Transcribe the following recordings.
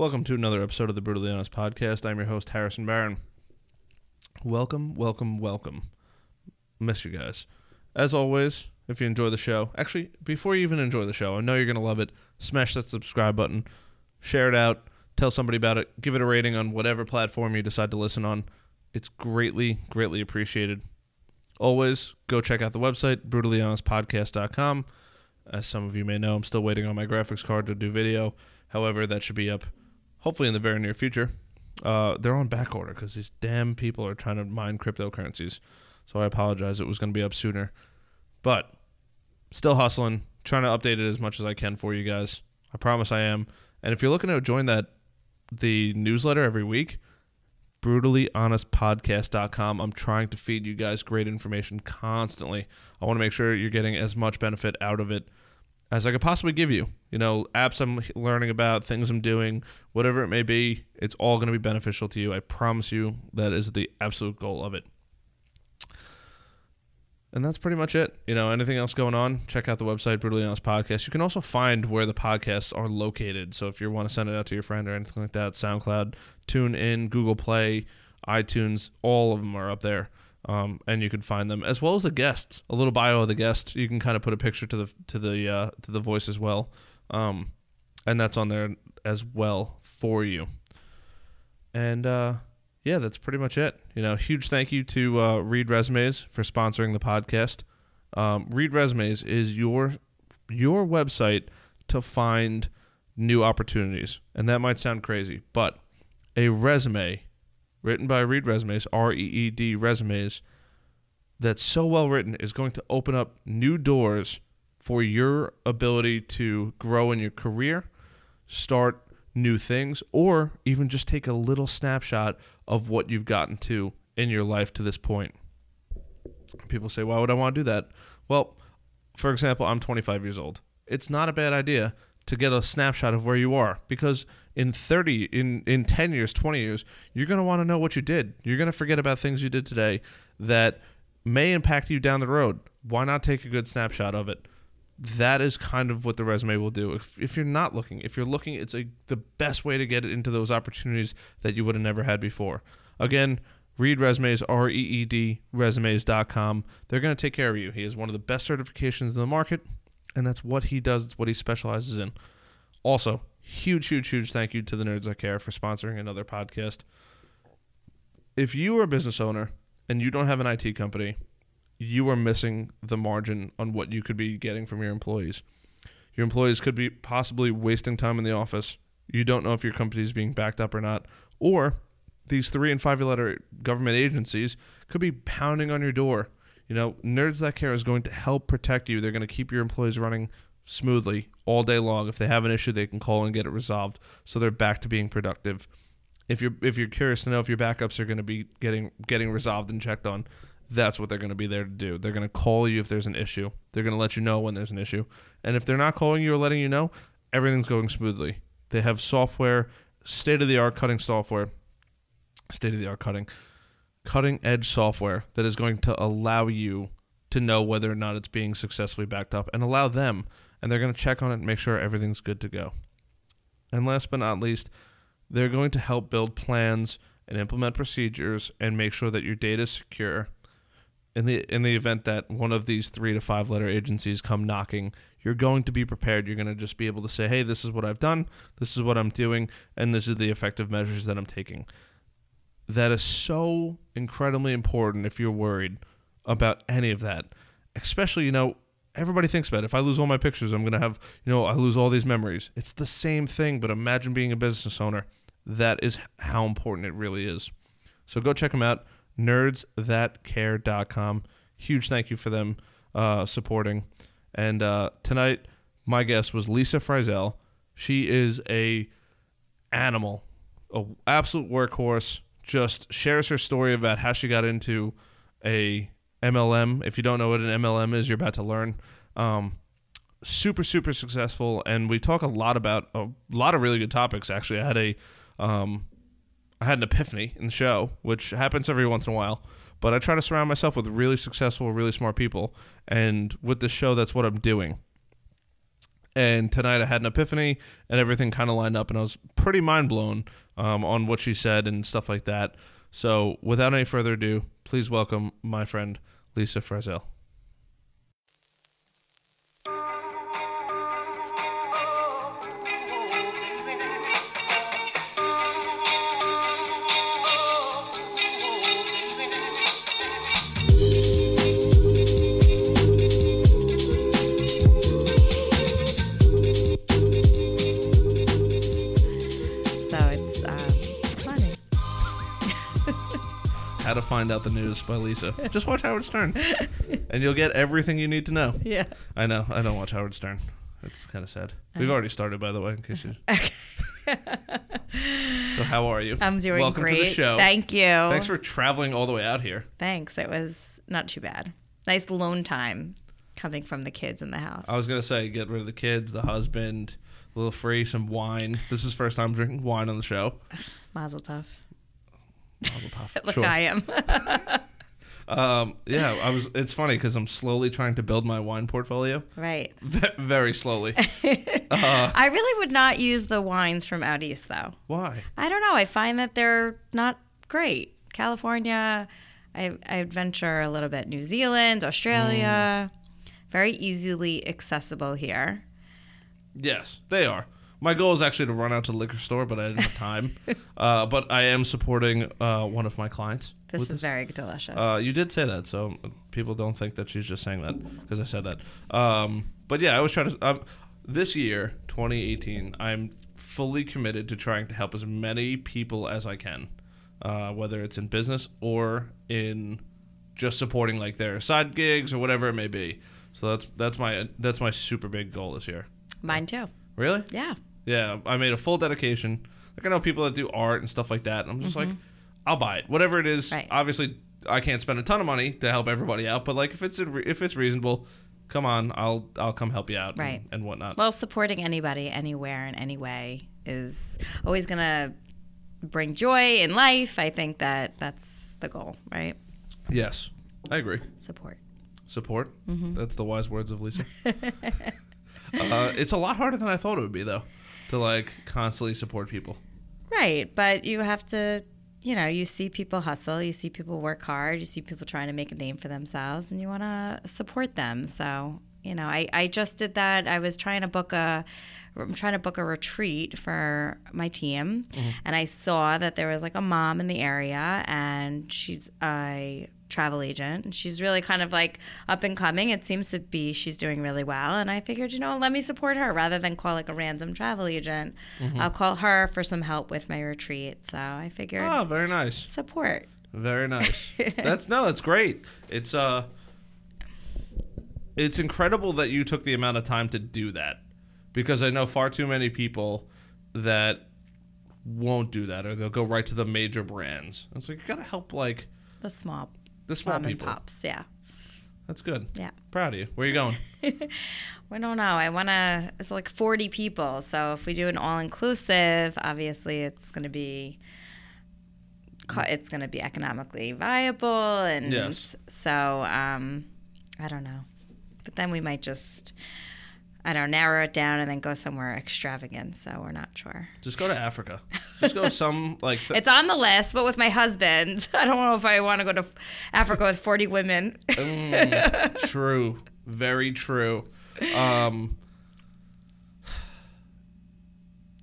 Welcome to another episode of the Brutally Honest Podcast. I'm your host, Harrison Barron. Welcome, welcome, welcome. Miss you guys. As always, if you enjoy the show, actually, before you even enjoy the show, I know you're going to love it. Smash that subscribe button, share it out, tell somebody about it, give it a rating on whatever platform you decide to listen on. It's greatly, greatly appreciated. Always go check out the website, brutallyhonestpodcast.com. As some of you may know, I'm still waiting on my graphics card to do video. However, that should be up hopefully in the very near future. Uh, they're on back order because these damn people are trying to mine cryptocurrencies. So I apologize. It was going to be up sooner. But still hustling, trying to update it as much as I can for you guys. I promise I am. And if you're looking to join that the newsletter every week, brutallyhonestpodcast.com. I'm trying to feed you guys great information constantly. I want to make sure you're getting as much benefit out of it as I could possibly give you. You know, apps I'm learning about, things I'm doing, whatever it may be, it's all going to be beneficial to you. I promise you that is the absolute goal of it. And that's pretty much it. You know, anything else going on, check out the website, Brutally Honest Podcast. You can also find where the podcasts are located. So if you want to send it out to your friend or anything like that, SoundCloud, TuneIn, Google Play, iTunes, all of them are up there. Um, and you can find them as well as the guests. A little bio of the guest. You can kind of put a picture to the to the uh, to the voice as well, um, and that's on there as well for you. And uh, yeah, that's pretty much it. You know, huge thank you to uh, Reed Resumes for sponsoring the podcast. Um, Reed Resumes is your your website to find new opportunities, and that might sound crazy, but a resume written by Reed Resumes, R E E D Resumes, that's so well written is going to open up new doors for your ability to grow in your career, start new things, or even just take a little snapshot of what you've gotten to in your life to this point. People say, why would I want to do that? Well, for example, I'm 25 years old. It's not a bad idea to get a snapshot of where you are because in 30 in in 10 years 20 years you're going to want to know what you did you're going to forget about things you did today that may impact you down the road why not take a good snapshot of it that is kind of what the resume will do if, if you're not looking if you're looking it's a, the best way to get into those opportunities that you would have never had before again reed resumes r-e-e-d resumes.com they're going to take care of you he has one of the best certifications in the market and that's what he does. It's what he specializes in. Also, huge, huge, huge thank you to the Nerds That Care for sponsoring another podcast. If you are a business owner and you don't have an IT company, you are missing the margin on what you could be getting from your employees. Your employees could be possibly wasting time in the office. You don't know if your company is being backed up or not. Or these three and five letter government agencies could be pounding on your door you know, Nerds That Care is going to help protect you. They're going to keep your employees running smoothly all day long. If they have an issue, they can call and get it resolved, so they're back to being productive. If you're if you're curious to know if your backups are going to be getting getting resolved and checked on, that's what they're going to be there to do. They're going to call you if there's an issue. They're going to let you know when there's an issue. And if they're not calling you or letting you know, everything's going smoothly. They have software, state of the art cutting software, state of the art cutting cutting edge software that is going to allow you to know whether or not it's being successfully backed up and allow them and they're going to check on it and make sure everything's good to go. And last but not least, they're going to help build plans and implement procedures and make sure that your data is secure. In the in the event that one of these 3 to 5 letter agencies come knocking, you're going to be prepared. You're going to just be able to say, "Hey, this is what I've done. This is what I'm doing, and this is the effective measures that I'm taking." that is so incredibly important if you're worried about any of that. Especially, you know, everybody thinks about it. if I lose all my pictures, I'm going to have, you know, I lose all these memories. It's the same thing, but imagine being a business owner. That is how important it really is. So go check them out, nerdsthatcare.com. Huge thank you for them uh, supporting. And uh, tonight, my guest was Lisa Frizzell. She is a animal, a absolute workhorse just shares her story about how she got into a MLM. If you don't know what an MLM is, you're about to learn. Um, super super successful, and we talk a lot about a lot of really good topics. Actually, I had a um, I had an epiphany in the show, which happens every once in a while. But I try to surround myself with really successful, really smart people, and with this show, that's what I'm doing. And tonight I had an epiphany, and everything kind of lined up, and I was pretty mind blown um, on what she said and stuff like that. So, without any further ado, please welcome my friend Lisa Frizzell. Find Out the News by Lisa. Just watch Howard Stern, and you'll get everything you need to know. Yeah. I know. I don't watch Howard Stern. It's kind of sad. We've already started, by the way, in case you. so, how are you? I'm doing Welcome great. to the show. Thank you. Thanks for traveling all the way out here. Thanks. It was not too bad. Nice lone time coming from the kids in the house. I was gonna say, get rid of the kids, the husband, a little free, some wine. This is first time drinking wine on the show. Mazel tov. Mazel tov. Look, Sure. I am. Um, yeah, I was. It's funny because I'm slowly trying to build my wine portfolio. right. Ve- very slowly. I really would not use the wines from out east, though. Why? I don't know. I find that they're not great. California, I, I venture a little bit. New Zealand, Australia, very easily accessible here. Yes, they are. My goal is actually to run out to the liquor store, but I didn't have time. uh, but I am supporting uh, one of my clients. This is very delicious. Uh, you did say that, so people don't think that she's just saying that because I said that. Um, but yeah, I was trying to. Um, this year, 2018, I'm fully committed to trying to help as many people as I can, uh, whether it's in business or in just supporting like their side gigs or whatever it may be. So that's that's my that's my super big goal this year. Mine too. Really? Yeah. Yeah, I made a full dedication. Like I know people that do art and stuff like that. And I'm just like, I'll buy it, whatever it is. Mm-hmm. Right. Obviously, I can't spend a ton of money to help everybody out, but like if it's if it's reasonable, come on, I'll I'll come help you out, Right. and, and whatnot. Well, supporting anybody, anywhere, in any way is always going to bring joy in life. I think that that's the goal, right? yes, I agree. Support. Support. Mm-hmm. That's the wise words of Lisa. uh, it's a lot harder than I thought it would be, though, to like constantly support people. Right. But you have to, you know, you see people hustle, you see people work hard, you see people trying to make a name for themselves, and you want to support them. So, you know, I, I just did that. I was trying to book a. I'm trying to book a retreat for my team, mm-hmm. and I saw that there was like a mom in the area, and she's a travel agent, and she's really kind of like up and coming. It seems to be she's doing really well, and I figured, you know, let me support her rather than call like a random travel agent. I'll call her for some help with my retreat. So I figured Oh, very nice. support. Very nice. that's no, that's great. It's uh it's incredible that you took the amount of time to do that. Because I know far too many people that won't do that or they'll go right to the major brands. It's like you gotta help like The small the small mom and people. pops. Yeah. That's good. Yeah. Proud of you. Where are you going? I don't know. I want to, it's like 40 people. So if we do an all inclusive, obviously it's going to be, it's going to be economically viable. And Yes. so, um, I don't know. But then we might just, I don't know, narrow it down and then go somewhere extravagant. So we're not sure. Just go to Africa. Just go some like th- It's on the list, but with my husband, I don't know if I want to go to Africa with 40 women. Mm, true. Very true. Um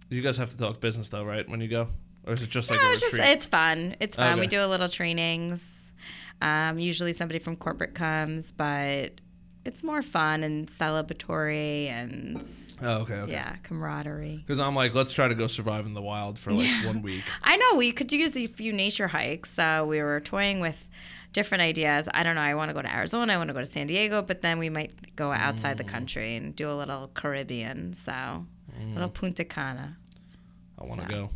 You guys have to talk business though, right? When you go, or is it just like No, a it's just it's fun. It's fun. We do a little trainings. Um, usually somebody from corporate comes, but it's more fun and celebratory and oh, okay, okay. yeah, camaraderie. Because I'm like, let's try to go survive in the wild for like one week. I know we could use a few nature hikes. So we were toying with different ideas. I don't know. I want to go to Arizona. I want to go to San Diego, but then we might go outside Mm. the country and do a little Caribbean. So a little Punta Cana. I want to go.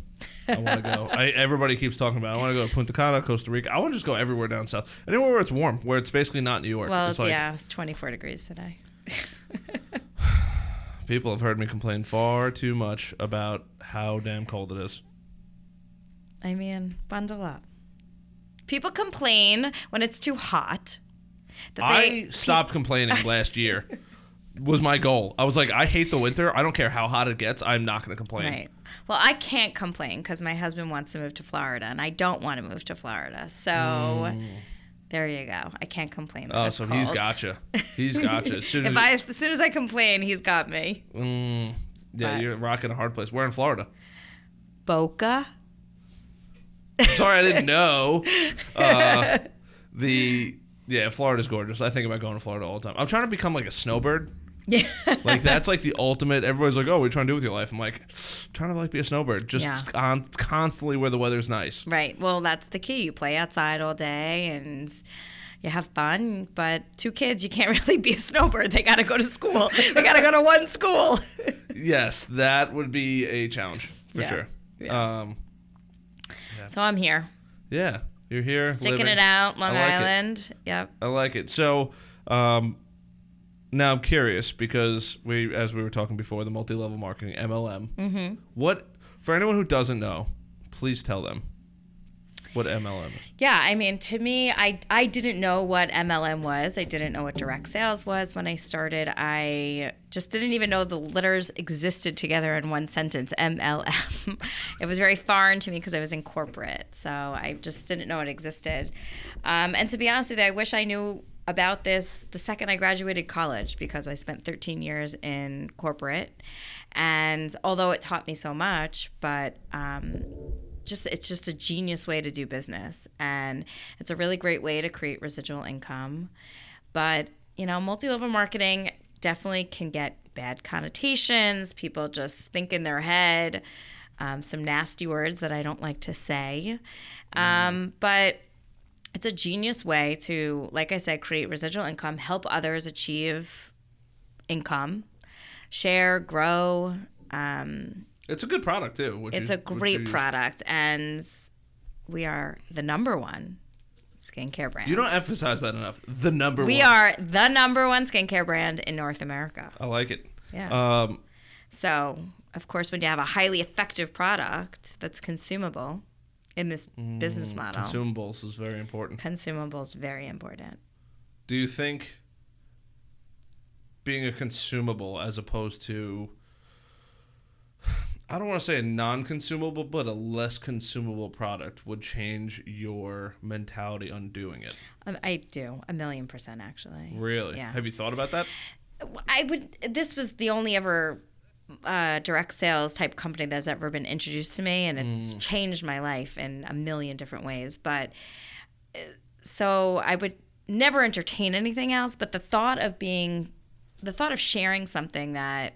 I want to go. I, everybody keeps talking about. It. I want to go to Punta Cana, Costa Rica. I want to just go everywhere down south, anywhere where it's warm, where it's basically not New York. Well, it's like yeah, it's 24 degrees today. people have heard me complain far too much about how damn cold it is. I mean, bundle up. People complain when it's too hot. I stopped complaining last year. was my goal. I was like, I hate the winter. I don't care how hot it gets. I'm not going to complain. Right. Well, I can't complain because my husband wants to move to Florida, and I don't want to move to Florida. So there you go. I can't complain. that Mm. Oh, it's so he's cold. gotcha. He's gotcha. As soon as, If I, as soon as I complain, he's got me. Mm, yeah, but- you're rocking a hard place. We're in Florida. Boca. Sorry, I didn't know. Uh, the yeah, Florida's gorgeous. I think about going to Florida all the time. I'm trying to become like a snowbird. Yeah. Like that's like the ultimate. Everybody's like, "Oh, what are you trying to do with your life?" I'm like, trying to like be a snowbird, just Yeah. on constantly where the weather's nice. Right. Well, that's the key. You play outside all day and you have fun. But two kids, you can't really be a snowbird. They got to go to school. they got to go to one school. Yes, that would be a challenge for Yeah. sure. Yeah. Um, so I'm here, yeah, you're here sticking living. it out, Long like it. Island. Yep. I like it. So, um, now I'm curious because we, as we were talking before, the multi-level marketing MLM. Mm-hmm. What for anyone who doesn't know, please tell them what MLM is. Yeah, I mean, to me, I I didn't know what MLM was. I didn't know what direct sales was when I started. I just didn't even know the letters existed together in one sentence. MLM. it was very foreign to me because I was in corporate, so I just didn't know it existed. Um, and to be honest with you, I wish I knew about this the second I graduated college because I spent 13 years in corporate, and although it taught me so much, but um, just it's just a genius way to do business. And it's a really great way to create residual income. But you know multi-level marketing definitely can get bad connotations. People just think in their head um, some nasty words that i don't like to say. Um, but it's a genius way to like i said create residual income help others achieve income share grow um, It's a good product too. Which it's you- a great product, and we are the number one skincare brand. You don't emphasize that enough. The number one we one. are the number one skincare brand in North America. I like it. Yeah. Um, So, of course, when you have a highly effective product that's consumable in this Mm, business model, consumables is very important. consumables very important. Do you think being a consumable as opposed to I don't want to say a non-consumable, but a less consumable product would change your mentality on doing it. Um, I do a million percent actually. Really? Yeah. Have you thought about that? I would. This was the only ever uh, direct sales type company that's ever been introduced to me, and it's changed my life in a million different ways. But uh, so I would never entertain anything else. But the thought of being, the thought of sharing something that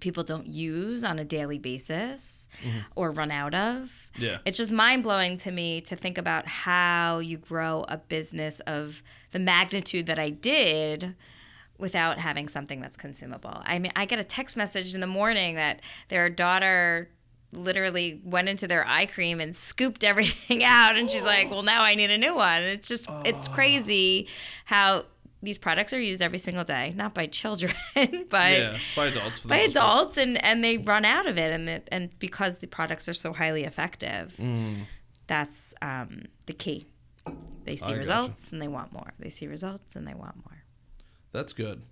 people don't use on a daily basis or run out of. Yeah. It's just mind blowing to me to think about how you grow a business of the magnitude that I did without having something that's consumable. I mean, I get a text message in the morning that their daughter literally went into their eye cream and scooped everything out and she's like, "Well, now I need a new one." And it's just it's crazy how these products are used every single day, not by children, but yeah, by adults. By part. adults and and they run out of it and it, and because the products are so highly effective Mm. that's um, the key they see I gotcha. results and they want more they see results and they want more That's good.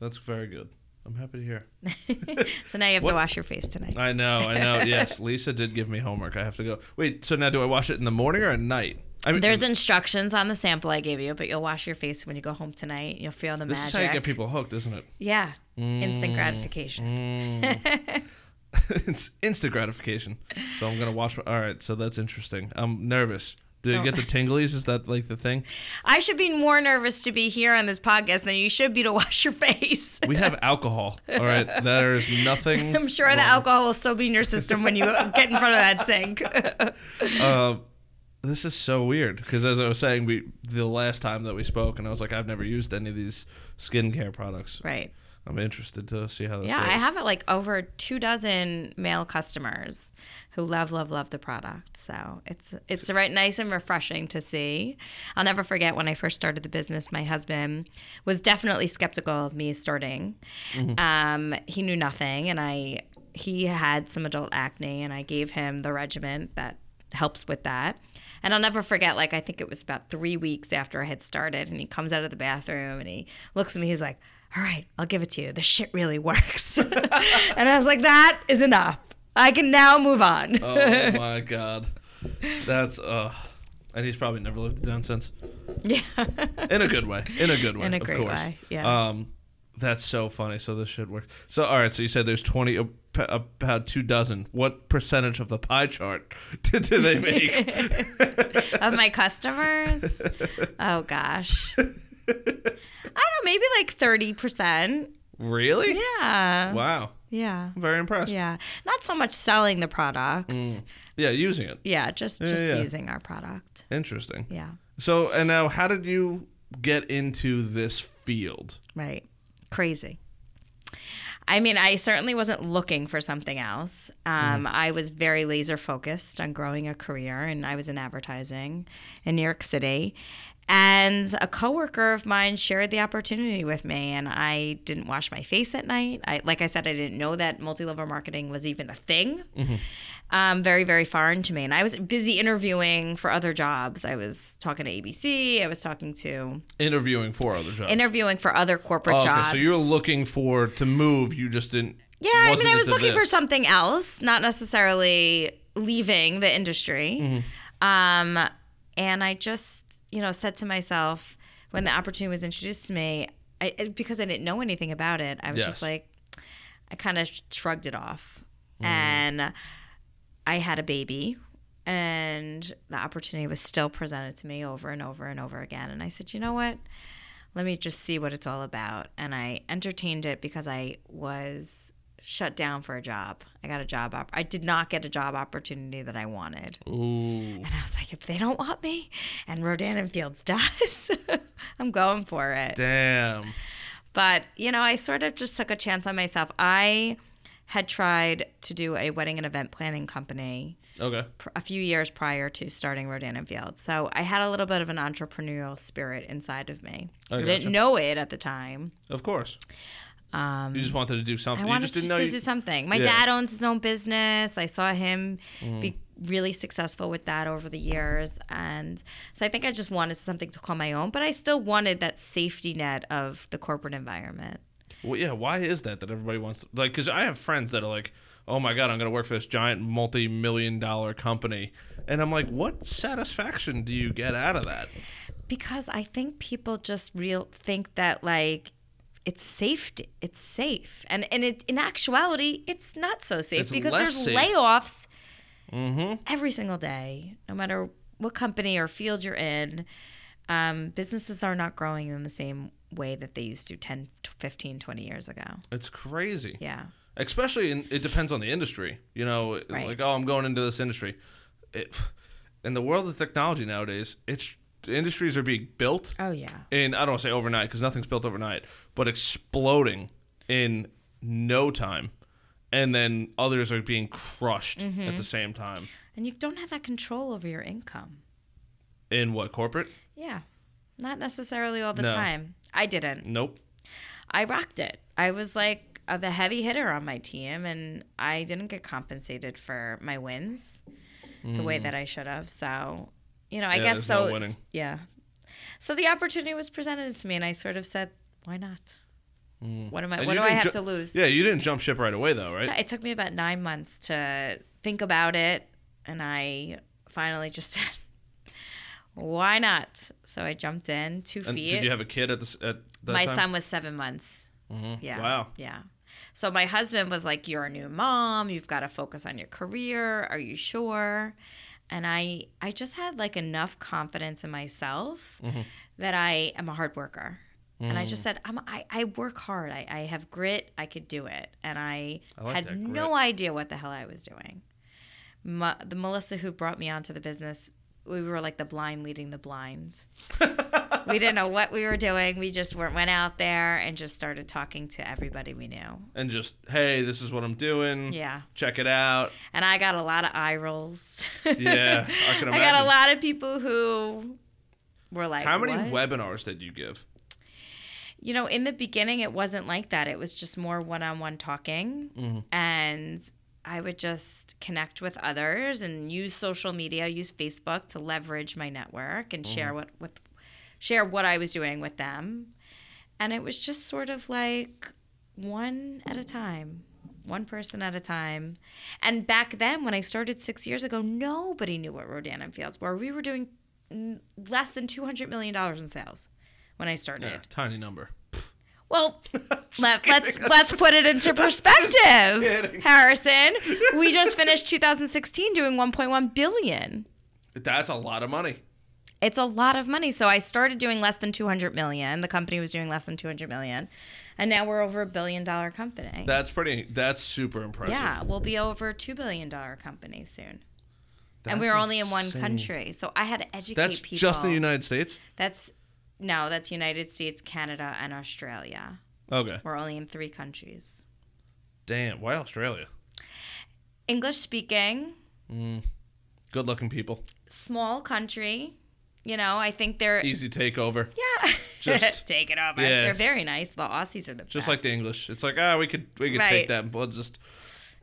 That's very good. I'm happy to hear. so now you have What- to wash your face tonight I know, I know. yes, Lisa did give me homework. I have to go. Wait, so now do I wash it in the morning or at night? I mean, there's instructions on the sample i gave you but you'll wash your face when you go home tonight you'll feel the this magic is how you get people hooked, isn't it? yeah instant mm, gratification mm. it's instant gratification. So I'm gonna wash. My, all right, so that's interesting. I'm nervous. Did you get the tinglies? Is that like the thing? i should be more nervous to be here on this podcast than you should be to wash your face We have alcohol. All right, there is nothing. i'm sure the alcohol will still be in your system when you get in front of that sink Uh, this is so weird because as I was saying, we the last time that we spoke, and I was like, I've never used any of these skincare products. right I'm interested to see how this Yeah, goes. I have like over two dozen male customers who love, love, love the product. So it's it's right nice and refreshing to see. I'll never forget when I first started the business. My husband was definitely skeptical of me starting. Um, he knew nothing, and I he had some adult acne, and I gave him the regimen that helps with that. And I'll never forget, like, I think it was about three weeks after I had started, and he comes out of the bathroom and he looks at me, he's like, all right, I'll give it to you. The shit really works. and I was like, that is enough. I can now move on. Oh my god, that's uh, and he's probably never lived it down since. yeah. In a good way. In a good way. In a of great course. way, yeah. Um, that's so funny. So this shit works. So all right. So you said there's twenty about two dozen. What percentage of the pie chart did, did they make? of my customers. Oh gosh. I don't know, maybe like 30%. really? Yeah. Wow. Yeah. I'm very impressed. Yeah. Not so much selling the product. Yeah, using it. Yeah, just Yeah, just yeah. using our product. Interesting. Yeah. So and now, how did you get into this field? Right. Crazy. I mean, I certainly wasn't looking for something else. Um, I was very laser focused on growing a career, and I was in advertising in New York City. And a coworker of mine shared the opportunity with me, and I didn't wash my face at night. I, like I said, I didn't know that multi-level marketing was even a thing. Um, very, very foreign to me. And I was busy interviewing for other jobs. I was talking to ABC. I was talking to Interviewing for other jobs. interviewing for other corporate Oh, okay, jobs. so you were looking for to move. You just didn't. Yeah, I mean, I was looking for something else, not necessarily leaving the industry. Mm-hmm. Um, and I just, you know, said to myself when the opportunity was introduced to me, I, because I didn't know anything about it, I was Yes. just like, I kind of shrugged it off. Mm. And I had a baby, and the opportunity was still presented to me over and over and over again. And I said, you know what? Let me just see what it's all about. And I entertained it because I was shut down for a job. I got a job op- I did not get a job opportunity that I wanted. Ooh. And I was like, if they don't want me and Rodan and Fields does, I'm going for it. Damn. But, you know, I sort of just took a chance on myself. I had tried to do a wedding and event planning company Okay. pr- a few years prior to starting Rodan and Fields. So I had a little bit of an entrepreneurial spirit inside of me. I I, didn't know it at the time. Of course. You just wanted to do something. Um, I you wanted just to, didn't know. to You, do something. My Yeah. Dad owns his own business. I saw him be really successful with that over the years, and so I think I just wanted something to call my own. But I still wanted that safety net of the corporate environment. well, yeah. Why is that? That everybody wants to, like? Because I have friends that are like, "Oh my god, I'm gonna work for this giant multi-million dollar company," and I'm like, "What satisfaction do you get out of that?" because I think people just real think that like it's safety It's safe, and and it, in actuality, it's not so safe It's because there's safe. layoffs Mm-hmm. every single day, no matter what company or field you're in. Um, businesses are not growing in the same way that they used to 10, 15, 20 years ago. It's crazy. Yeah. especially in, it depends on the industry you know Right. like oh i'm going into this industry it, in the world of technology nowadays it's industries are being built Oh yeah. And i don't want to say overnight because nothing's built overnight but exploding in no time and then others are being crushed Mm-hmm. at the same time And you don't have that control over your income. in what corporate Yeah. Not necessarily all the No. time. I didn't. nope I rocked it. I was like a the heavy hitter on my team, and I didn't get compensated for my wins the way that I should have. So, you know, I Mm. Yeah, guess so. yeah. So the opportunity was presented to me, and I sort of said, "Why not? What am I? Mm. And What do I have ju- to lose?" yeah you didn't jump ship right away though right It took me about nine months to think about it, and I finally just said, "Why not?" So I jumped in two and feet. did you have a kid at this at that my time? son was seven months. Yeah. Wow. Yeah. So my husband was like, "You're a new mom. You've got to focus on your career. Are you sure?" And I, I just had like enough confidence in myself Mm-hmm. that I am a hard worker. And I just Mm. said, I'm, I, I work hard. I, I have grit. I could do it. And I, I like had no idea what the hell I was doing. Ma, the Melissa who brought me onto the business, we were like the blind leading the blind. we didn't know what we were doing. We just went, went out there and just started talking to everybody we knew. and just hey this is what i'm doing Yeah. check it out And I got a lot of eye rolls. Yeah, I can I got a lot of people who were like, How many "What?" webinars did you give? You know, in the beginning, it wasn't like that. It was just more one on one talking. Mm-hmm. And I would just connect with others and use social media, use Facebook to leverage my network and share Mm-hmm. what, what share what I was doing with them. and it was just sort of like one at a time one person at a time and back then when i started six years ago nobody knew what rodan and fields were we were doing less than 200 million dollars in sales when i started Yeah, tiny number. Well, let, let's let's put it into perspective. Harrison. We just finished 2016 doing 1.1 billion. That's a lot of money. It's a lot of money. So I started doing less than 200 million. The company was doing less than 200 million, and now we're over a billion dollar company. That's pretty. That's super impressive. yeah, we'll be over a two billion dollar company soon. and That's we were only in one country, so I had to educate That's people. just in the United States. That's no, that's United States, Canada, and Australia. Okay. We're only in three countries. Damn. Why Australia? English speaking, Good looking people. small country. You know, I think they're Easy takeover. yeah. Just- take it over. yeah. They're very nice. The Aussies are the Just like the. English. It's like ah, we could we could Right. take that. We'll just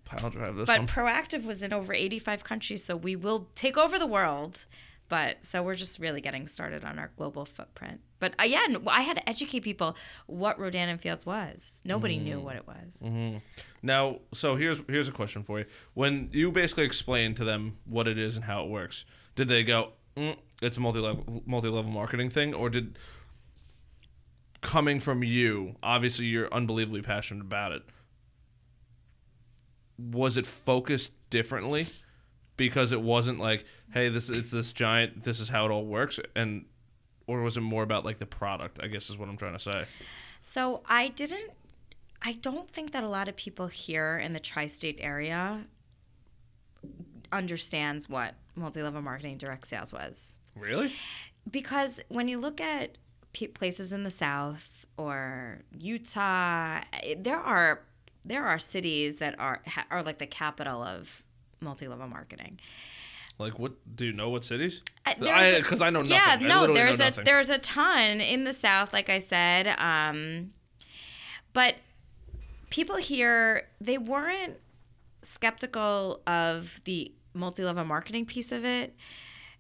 pile drive this But one. Proactiv was in over 85 countries, so we will take over the world. But so we're just really getting started on our global footprint. But uh, yeah, I had to educate people what Rodan and Fields was. Nobody knew Mm. what it was. Now, so here's here's a question for you. When you basically explain to them what it is and how it works, did they go, mm, "It's a multi-level multi-level marketing thing," or did coming from you, obviously you're unbelievably passionate about it. Was it focused differently because it wasn't like, "Hey, this it's this giant. This is how it all works," and or was it more about like the product? I guess is what I'm trying to say. So I didn't. I don't think that a lot of people here in the tri-state area understands what multi-level marketing direct sales was. Really? because when you look at places in the South or Utah, eh, there are there are cities that are are like the capital of multi-level marketing. Like what? Do you know what cities? Uh, there's Because I, know nothing. Yeah, no, there's a nothing. there's a ton in the South, like I said. Um, but people here they weren't skeptical of the multi-level marketing piece of it.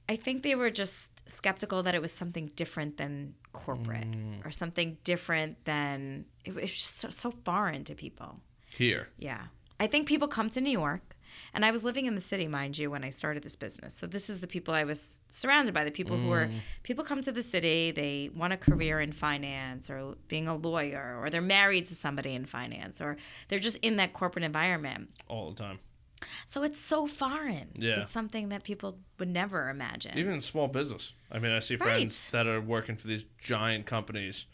I think they were just skeptical that it was something different than corporate Mm. or something different than it was just so, so foreign to people. Here. Yeah. I think people come to New York, and I was living in the city, mind you, when I started this business. So this is the people I was surrounded by, the people who are mm. people come to the city, they want a career in finance or being a lawyer or they're married to somebody in finance or they're just in that corporate environment. all the time. So it's so foreign. Yeah. It's something that people would never imagine. Even in small business. I mean, I see Right. friends that are working for these giant companies,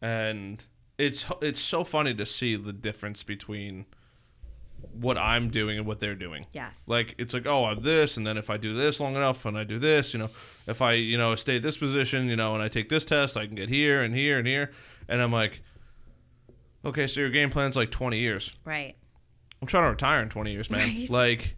and it's it's so funny to see the difference between what I'm doing and what they're doing. yes. Like it's like, oh, I'm this, and then if I do this long enough, and I do this, you know, if I you know stay at this position, you know, and I take this test, I can get here and here and here, and I'm like, okay, so your game plan's like 20 years. right. I'm trying to retire in 20 years, man. Right. Like,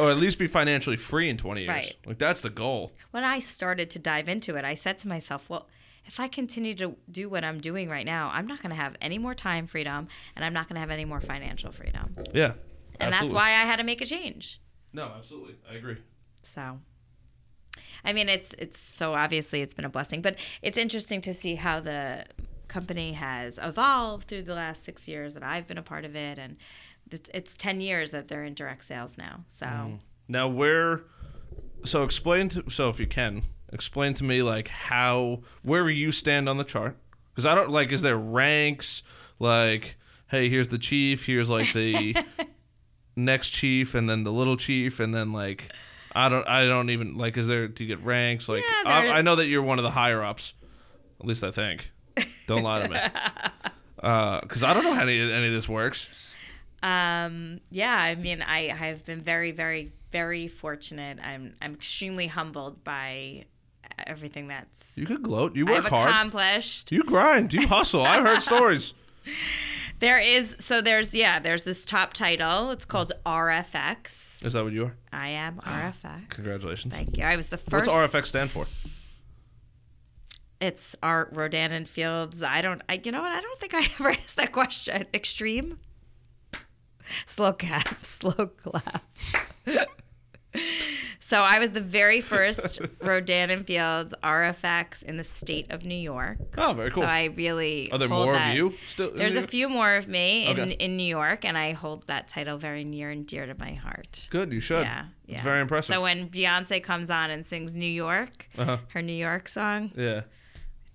or at least be financially free in 20 years. Right. Like that's the goal. when I started to dive into it, I said to myself, well, if I continue to do what I'm doing right now, I'm not going to have any more time freedom and I'm not going to have any more financial freedom. Yeah. And that's why I had to make a change. No, absolutely, I agree. So I mean it's it's so obviously it's been a blessing, but it's interesting to see how the company has evolved through the last 6 years that I've been a part of it and it's, it's 10 years that they're in direct sales now. So mm-hmm. Now, where? So explain to so if you can explain to me like how where you stand on the chart. Because I don't like is there ranks? Like hey here's the chief here's like the next chief and then the little chief and then like I don't I don't even like is there do you get ranks? Like Yeah, I, I know that you're one of the higher ups. At least I think. Don't lie to me. Because I don't know how any, any of this works. Um, yeah, I mean, i I have been very, very, very fortunate. I'm, I'm extremely humbled by everything that's you could gloat you I've work hard accomplished. you grind you hustle I've heard stories There is, so there's, yeah, there's this top title. It's called RFX. is that what you are I am RFX. Congratulations. Thank you. I was the first. What's RFX stand for? It's Art Rodan and Fields. I don't, I, you know what? I don't think I ever asked that question. Extreme? Slow clap, slow clap. So I was the very first Rodan and Fields RFX in the state of New York. Oh, very cool. So I really Are there more that. of you still? There's a few more of me in, Okay. in New York, and I hold that title very near and dear to my heart. Good, you should. Yeah, yeah. It's very impressive. So when Beyonce comes on and sings New York, Uh-huh. her New York song, yeah.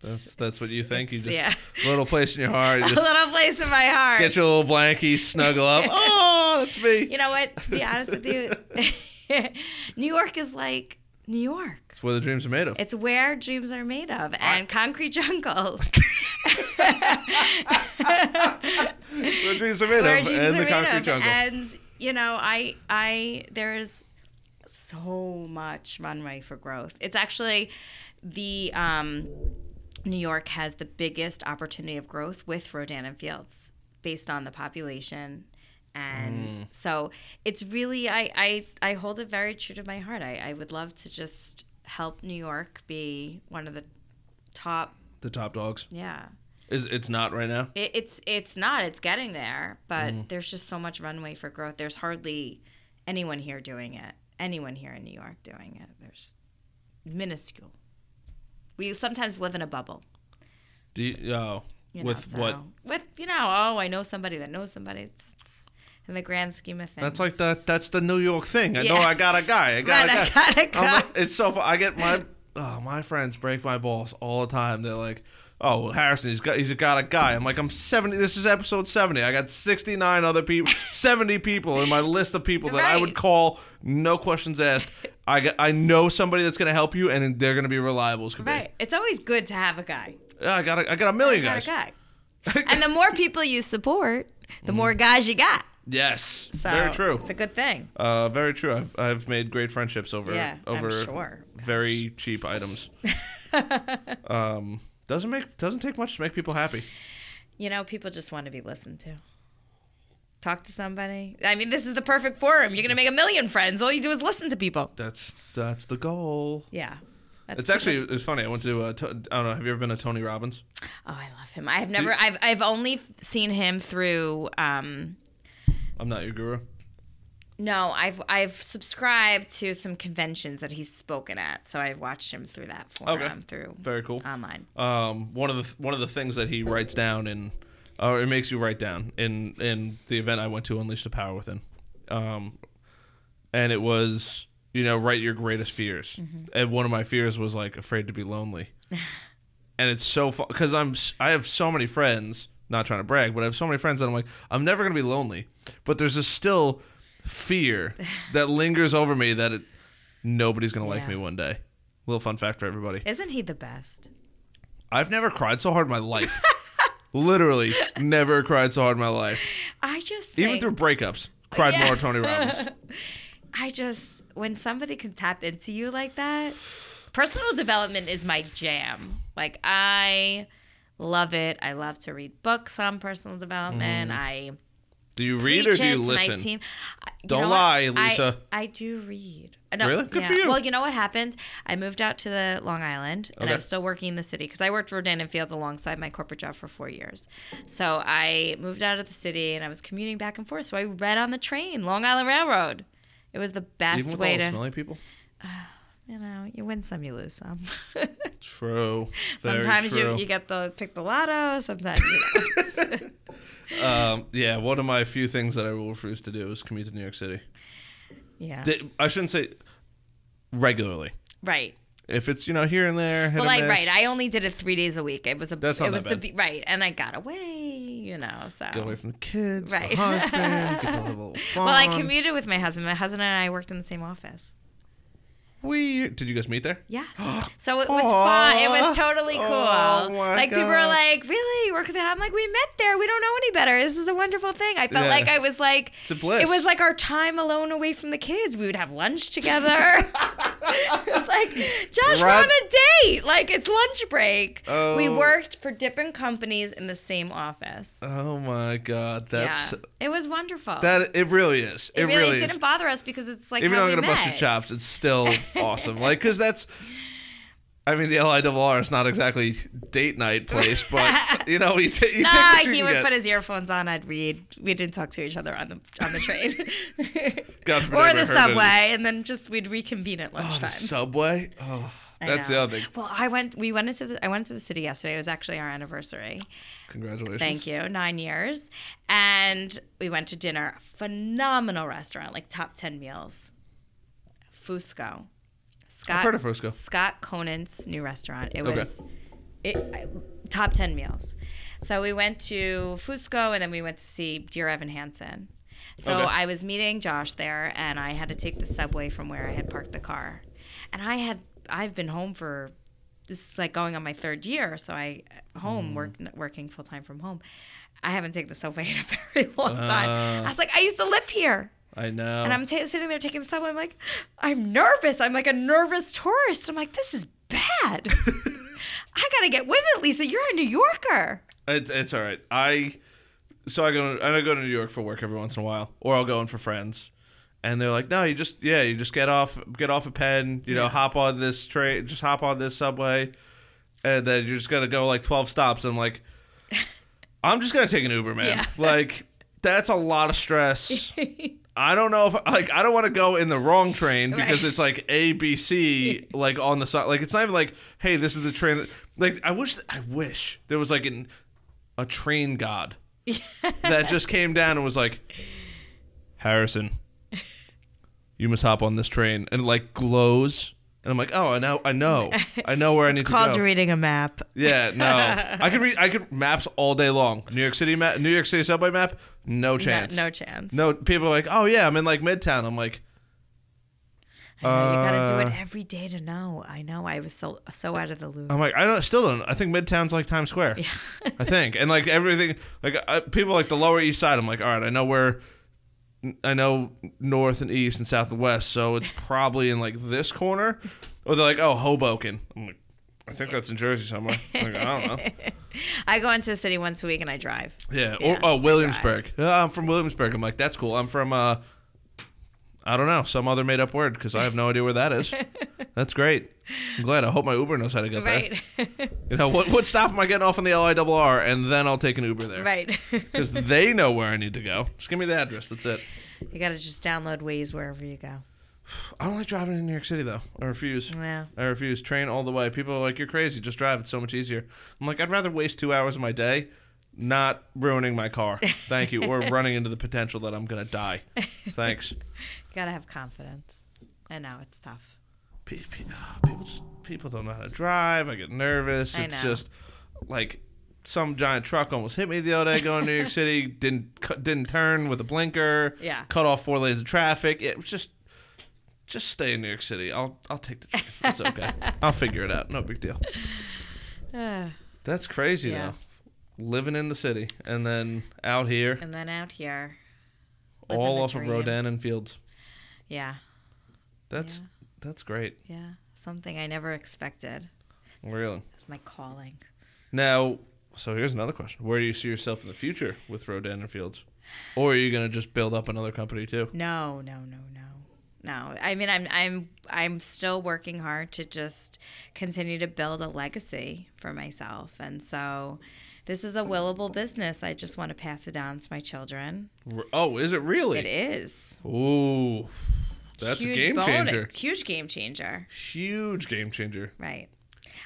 That's that's what you think. You just it's- a little place in your heart. You a little place in my heart. get your little blankie, snuggle up. Oh, that's me. You know what? To be honest with you, New York is like New York. It's where the dreams are made of. It's where dreams are made of, and concrete jungles. It's where dreams are made where of, and the concrete of. jungle. And you know, I, I, there is so much runway for growth. It's actually the um, New York has the biggest opportunity of growth with Rodan and Fields based on the population. And Mm. so it's really I, I I hold it very true to my heart. I, I would love to just help New York be one of the top the top dogs. yeah. Is it's not right now? It, it's it's not. It's getting there, but Mm. there's just so much runway for growth. There's hardly anyone here doing it. Anyone here in New York doing it. There's minuscule. We sometimes live in a bubble. Do you, oh, You know, with so- what? With you know, oh, I know somebody that knows somebody. It's, it's in the grand scheme of things. That's like the that's the New York thing. I know I got a guy. I got Right, a I guy. got a guy. like- it's so. fu- I get my oh my friends break my balls all the time. They're like, oh Harrison, he's got he's got a guy. I'm like, I'm seventy. This is episode seventy. I got sixty nine other people, seventy people in my list of people that I would call, no questions asked. I got, I know somebody that's gonna help you, and they're gonna be reliable as can right. It's always good to have a guy. Yeah, I got a, I got a million You got guys. a guy. and the more people you support, the mm-hmm. more guys you got. Yes, So very true. It's a good thing. Uh, very true. I've I've made great friendships over Yeah, over sure. very cheap items. um, doesn't make doesn't take much to make people happy. You know, people just want to be listened to. Talk to somebody. I mean, this is the perfect forum. You're gonna make a million friends. All you do is listen to people. That's that's the goal. Yeah. That's It's actually much- it's funny. I went to uh, to, I don't know. Have you ever been to Tony Robbins? Oh, I love him. I've never. I've I've only seen him through. Um, I'm not your guru. no, I've I've subscribed to some conventions that he's spoken at, so I've watched him through that forum Okay. through Very cool. online. Um, one of the one of the things that he writes down in, or it makes you write down in in the event I went to, Unleash the Power Within, um, and it was you know write your greatest fears, and one of my fears was like afraid to be lonely, and it's so because I'm I have so many friends. Not trying to brag, but I have so many friends that I'm like I'm never gonna be lonely, but there's a still fear that lingers over me that it, nobody's gonna like Yeah. me one day. Little fun fact for everybody. Isn't he the best? I've never cried so hard in my life. Literally, never cried so hard in my life. I just Even think- through breakups, cried Yeah. more Tony Robbins. I just when somebody can tap into you like that, personal development is my jam. Like I love it. I love to read books on personal development. I Do you Mm. read or do you listen? You Don't what? lie, I- Lisa. I, do read. Uh, No, Really? Good yeah. for you. Well, you know what happened? I moved out to the Long Island, and Okay. I was still working in the city because I worked Rodan and Fields alongside my corporate job for four years. So I moved out of the city, and I was commuting back and forth. So I read on the train, Long Island Railroad. It was the best Even with way all the to, smelly people? you know, you win some, you lose some. True. Sometimes true. you you get the pick the lotto. Sometimes you know. um, yeah, one of my few things that I will refuse to do is commute to New York City. yeah, Di- I shouldn't say regularly. right. If it's, you know, here and there, Well, like right, I only did it three days a week. It was a That's not it was the bad. be- right, and I got away, you know. So Get away from the kids, Right. the husband, get to live a little fun. well, I commuted with my husband. My husband and I worked in the same office. We did you guys meet there? Yes. So it was Aw. fun. It was totally cool. Oh, like people were God. like, "Really? You work with him?" I'm like, "We met there. We don't know any better. This is a wonderful thing." I felt Yeah. like I was like, It's a bliss. It was like our time alone away from the kids. We would have lunch together. it's like, Josh, we're on a date. Like it's lunch break. We Oh. worked for different companies in the same office. Oh my god, that's yeah, it was wonderful. that it really is. It, it really, really didn't bother us because it's like Even though I'm we gonna bust your chops, it's still awesome. Like, cause that's, I mean, the LIRR is not exactly date night place, but you know, you, ta- you Nah, take you he would get. put his earphones on. I'd read. We didn't talk to each other on the on the train. God or the subway, and then just we'd reconvene at Oh, lunchtime. the subway. Oh, that's the other thing. Well, I went. We went into the. I went to the city yesterday. It was actually our anniversary. Congratulations. Thank you. Nine years, and we went to dinner. Phenomenal restaurant, like top ten meals. Fusco. Scott, heard of Fusco. Scott Conant's new restaurant. It Okay. was it, top ten meals. So we went to Fusco, and then we went to see Dear Evan Hansen. So Okay. I was meeting Josh there, and I had to take the subway from where I had parked the car. And I had I've been home for this is like going on my third year, so I home Mm. work, working full time from home. I haven't taken the subway in a very long time. Uh. I was like, I used to live here. I know. And I'm ta sitting there taking the subway. I'm like, I'm nervous. I'm like a nervous tourist. I'm like, this is bad. I gotta get with it, Lisa. You're a New Yorker. It's it's all right. I so I go I go to New York for work every once in a while, or I'll go in for friends, and they're like, "No, you just yeah, you just get off get off a Penn, you know, hop on this train, just hop on this subway, and then you're just gonna go like twelve stops." And I'm like, I'm just gonna take an Uber, man. Yeah. Like that's a lot of stress. I don't know if like I don't want to go in the wrong train because Right. it's like A B C like on the side. Like it's not even like hey, this is the train. That, like I wish I wish there was like an a train god that just came down and was like Harrison, you must hop on this train and like glows. And I'm like, oh, I know, I know, I know where I need to go. It's Called reading a map. Yeah, no, I could read, I could maps all day long. New York City map, New York City subway map, no chance. No, no chance. No, people are like, oh yeah, I'm in like Midtown. I'm like, I know, you gotta do Uh, it every day to know. I know. I was so so out of the loop. I'm like, I don't, still don't. I think Midtown's like Times Square. Yeah. I think, and like everything, like uh, people like the Lower East Side. I'm like, all right, I know where, I know North and East and South and West, so it's probably in like this corner. Or they're like, oh, Hoboken. I'm like, I think that's in Jersey somewhere. Like, I don't know. I go into the city once a week and I drive. Yeah. Yeah, or, oh, Williamsburg. I'm from Williamsburg. I'm like, that's cool. I'm from, uh, I don't know, some other made up word because I have no idea where that is. That's great. I'm glad. I hope my Uber knows how to get there. Right. You know, what, what stop am I getting off on the LIRR and then I'll take an Uber there. right. Because they know where I need to go. Just give me the address. That's it. you gotta just download Waze wherever you go. I don't like driving in New York City, though. I refuse. Yeah. I refuse. Train all the way. People are like, you're crazy. Just drive. It's so much easier. I'm like, I'd rather waste two hours of my day not ruining my car. Thank you. or running into the potential that I'm going to die. Thanks. You gotta have confidence. I know it's tough. Ah, People, just, people don't know how to drive. I get nervous. I It's know. just like some giant truck almost hit me the other day going to New York City. Didn't didn't turn with a blinker. Yeah. Cut off four lanes of traffic. It was just just stay in New York City. I'll I'll take the train. It's okay. I'll figure it out. No big deal. Uh, That's crazy Yeah. though. Living in the city and then out here, and then out here. living all off of dream. Rodan and Fields. Yeah. That's Yeah. That's great. Yeah. Something I never expected. Really. It's my calling. Now, so here's another question: Where do you see yourself in the future with Rodan and Fields, or are you gonna just build up another company too? No, no, no, no. No. I mean I'm I'm I'm still working hard to just continue to build a legacy for myself. And so this is a willable business. I just want to pass it down to my children. Oh, is it really? It is. Ooh, that's Huge a game bonus- changer. Huge game changer. Huge game changer. Right.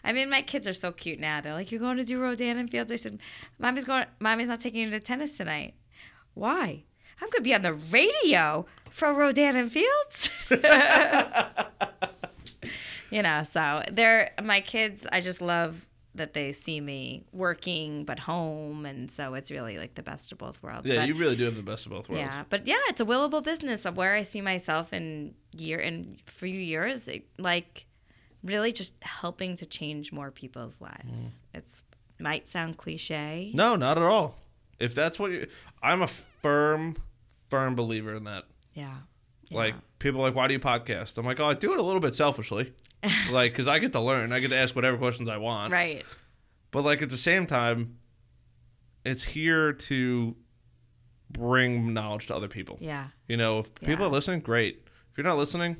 I mean, my kids are so cute now. They're like, "You're going to do Rodan and Fields." I said, "Mommy's going. Mommy's not taking you to tennis tonight. Why? I'm going to be on the radio for Rodan and Fields." you know, so they're my kids. I just love that they see me working but home, and so it's really like the best of both worlds. Yeah, But- you really do have the best of both worlds. yeah, but yeah, it's a willable business of where I see myself in year in few years, it- like really just helping to change more people's lives. Mm. It's might sound cliche. No, not at all. If that's what you, I'm a firm, firm believer in that. Yeah. Like people are like, why do you podcast? I'm like, oh, I do it a little bit selfishly, like because I get to learn, I get to ask whatever questions I want. Right. But like at the same time, it's here to bring knowledge to other people. Yeah. You know, if people Yeah. are listening, great. If you're not listening,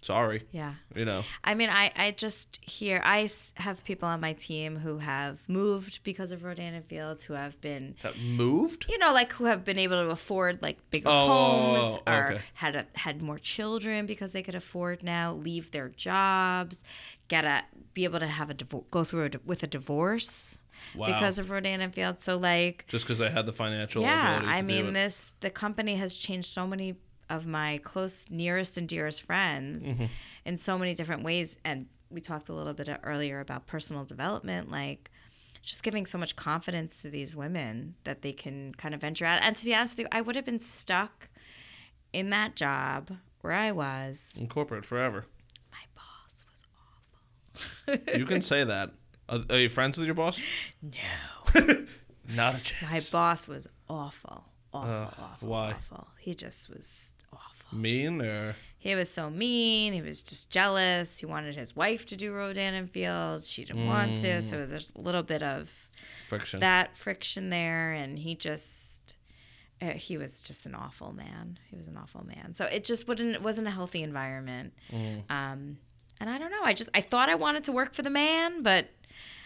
Sorry, Yeah. you know. I mean, I, I just hear, I have people on my team who have moved because of Rodan and Fields, who have been, That moved. you know, like who have been able to afford like bigger Oh, homes oh, or okay. had a, had more children because they could afford now, leave their jobs, get a, be able to have a divor- go through a, with a divorce Wow. because of Rodan and Fields. So like, Just because I had the financial. yeah, ability to I mean, this the company has changed so many of my close, nearest, and dearest friends Mm-hmm. in so many different ways. And we talked a little bit earlier about personal development, like just giving so much confidence to these women that they can kind of venture out. And to be honest with you, I would have been stuck in that job where I was. in corporate forever. My boss was awful. You can say that. Are, are you friends with your boss? No. Not a chance. My boss was awful. Awful, Ugh, awful, why? awful. He just was. Mean or He was so mean. He was just jealous. He wanted his wife to do Rodan and Fields. She didn't want to. So there's a little bit of friction? that friction there. And he just, uh, he was just an awful man. He was an awful man. So it just wouldn't, it wasn't a healthy environment. Um, and I don't know. I just, I thought I wanted to work for the man, but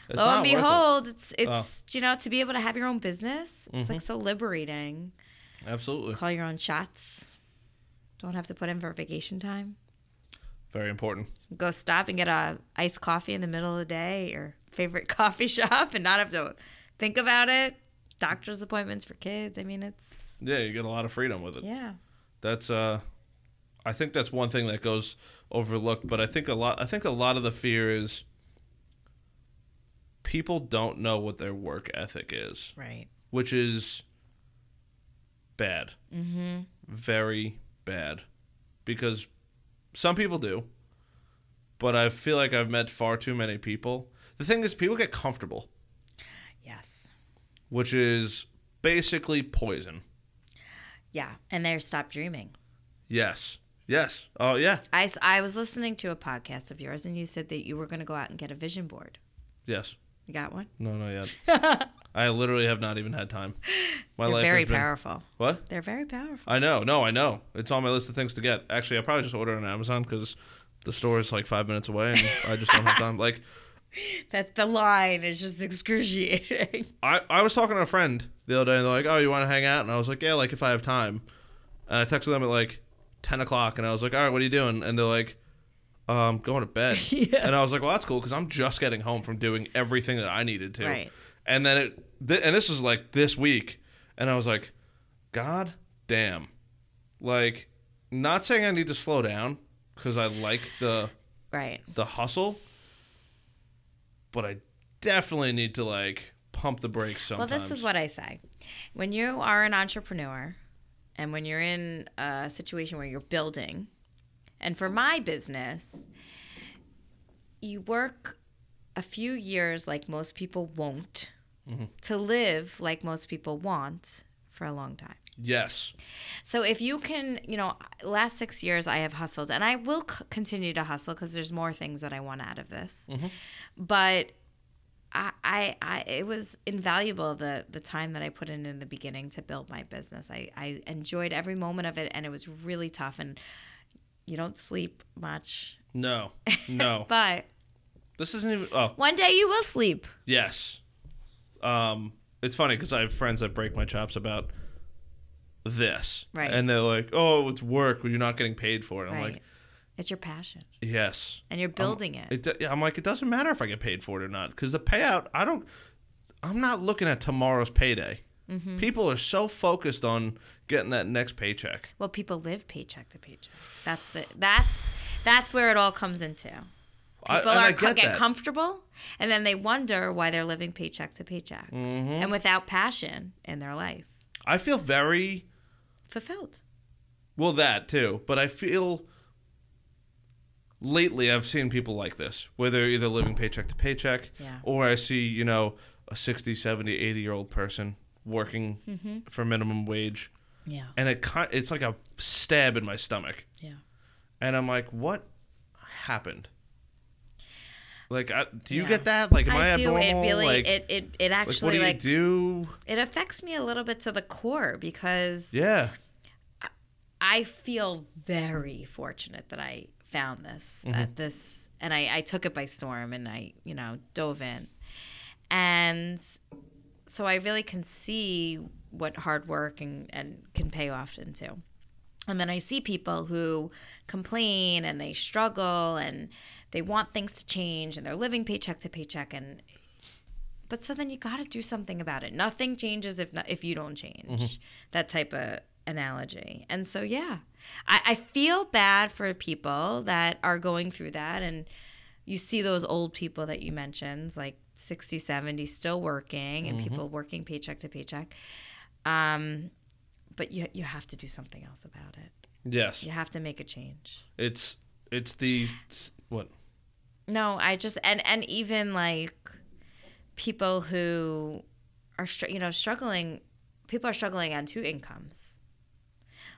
It's lo and worth it. Oh. behold, it's, it's, you know, to be able to have your own business, it's Mm-hmm. like so liberating. Absolutely. Call your own shots. Don't have to put in for vacation time. Very important. go stop and get a iced coffee in the middle of the day your favorite coffee shop and not have to think about it doctor's appointments for kids i mean it's Yeah, you get a lot of freedom with it. yeah That's uh I think that's one thing that goes overlooked, but I think a lot I think a lot of the fear is people don't know what their work ethic is, right which is bad. Mm-hmm. Very bad. Because some people do, but I feel like I've met far too many people. The thing is, people get comfortable, yes which is basically poison. yeah and they stop dreaming Yes. Yes. Oh, yeah. I, I was listening to a podcast of yours and you said that you were going to go out and get a vision board Yes. you got one No, not yet. I literally have not even had time. My they're life very been, powerful What? they're very powerful I know. No, I know. It's on my list of things to get. Actually, I'll probably just order on Amazon because the store is like five minutes away, and I just don't have time. Like, that the line is just excruciating I, I was talking to a friend the other day, and they're like, "Oh, you want to hang out?" And I was like, "Yeah, like if I have time." And I texted them at like ten o'clock, and I was like, "All right, what are you doing?" And they're like, "I'm going to bed." Yeah. And I was like, "Well, that's cool because I'm just getting home from doing everything that I needed to." Right. And then it, th- and this is like this week, and I was like, "God damn!" Like, not saying I need to slow down because I like the right the hustle, but I definitely need to like pump the brakes sometimes. Well, this is what I say. When you are an entrepreneur and when you're in a situation where you're building, and for my business, you work a few years like most people won't mm-hmm. to live like most people want for a long time. Yes. So if you can, you know, last six years I have hustled, and I will c- continue to hustle because there's more things that I want out of this. Mm-hmm. But I, I, I, it was invaluable the the time that I put in in the beginning to build my business. I, I enjoyed every moment of it, and it was really tough. And you don't sleep much, No. No. but this isn't even. Oh, one day you will sleep. yes. Um, it's funny because I have friends that break my chops about this, Right. And they're like, "Oh, it's work. You're not getting paid for it." I'm right, like, it's your passion, "Yes." and you're building it. It, do- yeah, I'm like, it doesn't matter if I get paid for it or not because the payout. I don't. I'm not looking at tomorrow's payday. Mm-hmm. People are so focused on getting that next paycheck. Well, people live paycheck to paycheck. That's the that's that's where it all comes into. People I are get get comfortable, and then they wonder why they're living paycheck to paycheck, Mm-hmm. and without passion in their life, I feel very fulfilled. well that too, but I feel lately I've seen people like this where they're either living paycheck to paycheck Yeah. or I see, you know, a 60, 70, 80 year old person working Mm-hmm. for minimum wage Yeah, and it it's like a stab in my stomach. yeah. And I'm like, what happened? Like, I, do you Yeah. get that? Like, am I, I do. abnormal? It really like, it, it it like, actually what do you like do? it affects me a little bit to the core because Yeah, I feel very fortunate that I found this, that mm-hmm. this, and I, I took it by storm and I, you know, dove in. And so I really can see what hard work and, and can pay off into. And then I see people who complain and they struggle and they want things to change and they're living paycheck to paycheck and but so then you got to do something about it. Nothing changes if not, if you don't change. That type of analogy. And so yeah, I, I feel bad for people that are going through that and you see those old people that you mentioned like 60 70 still working and people working paycheck to paycheck um, but you, you have to do something else about it Yes. you have to make a change It's it's the it's- what? no i just and and even like people who are str- you know struggling people are struggling on two incomes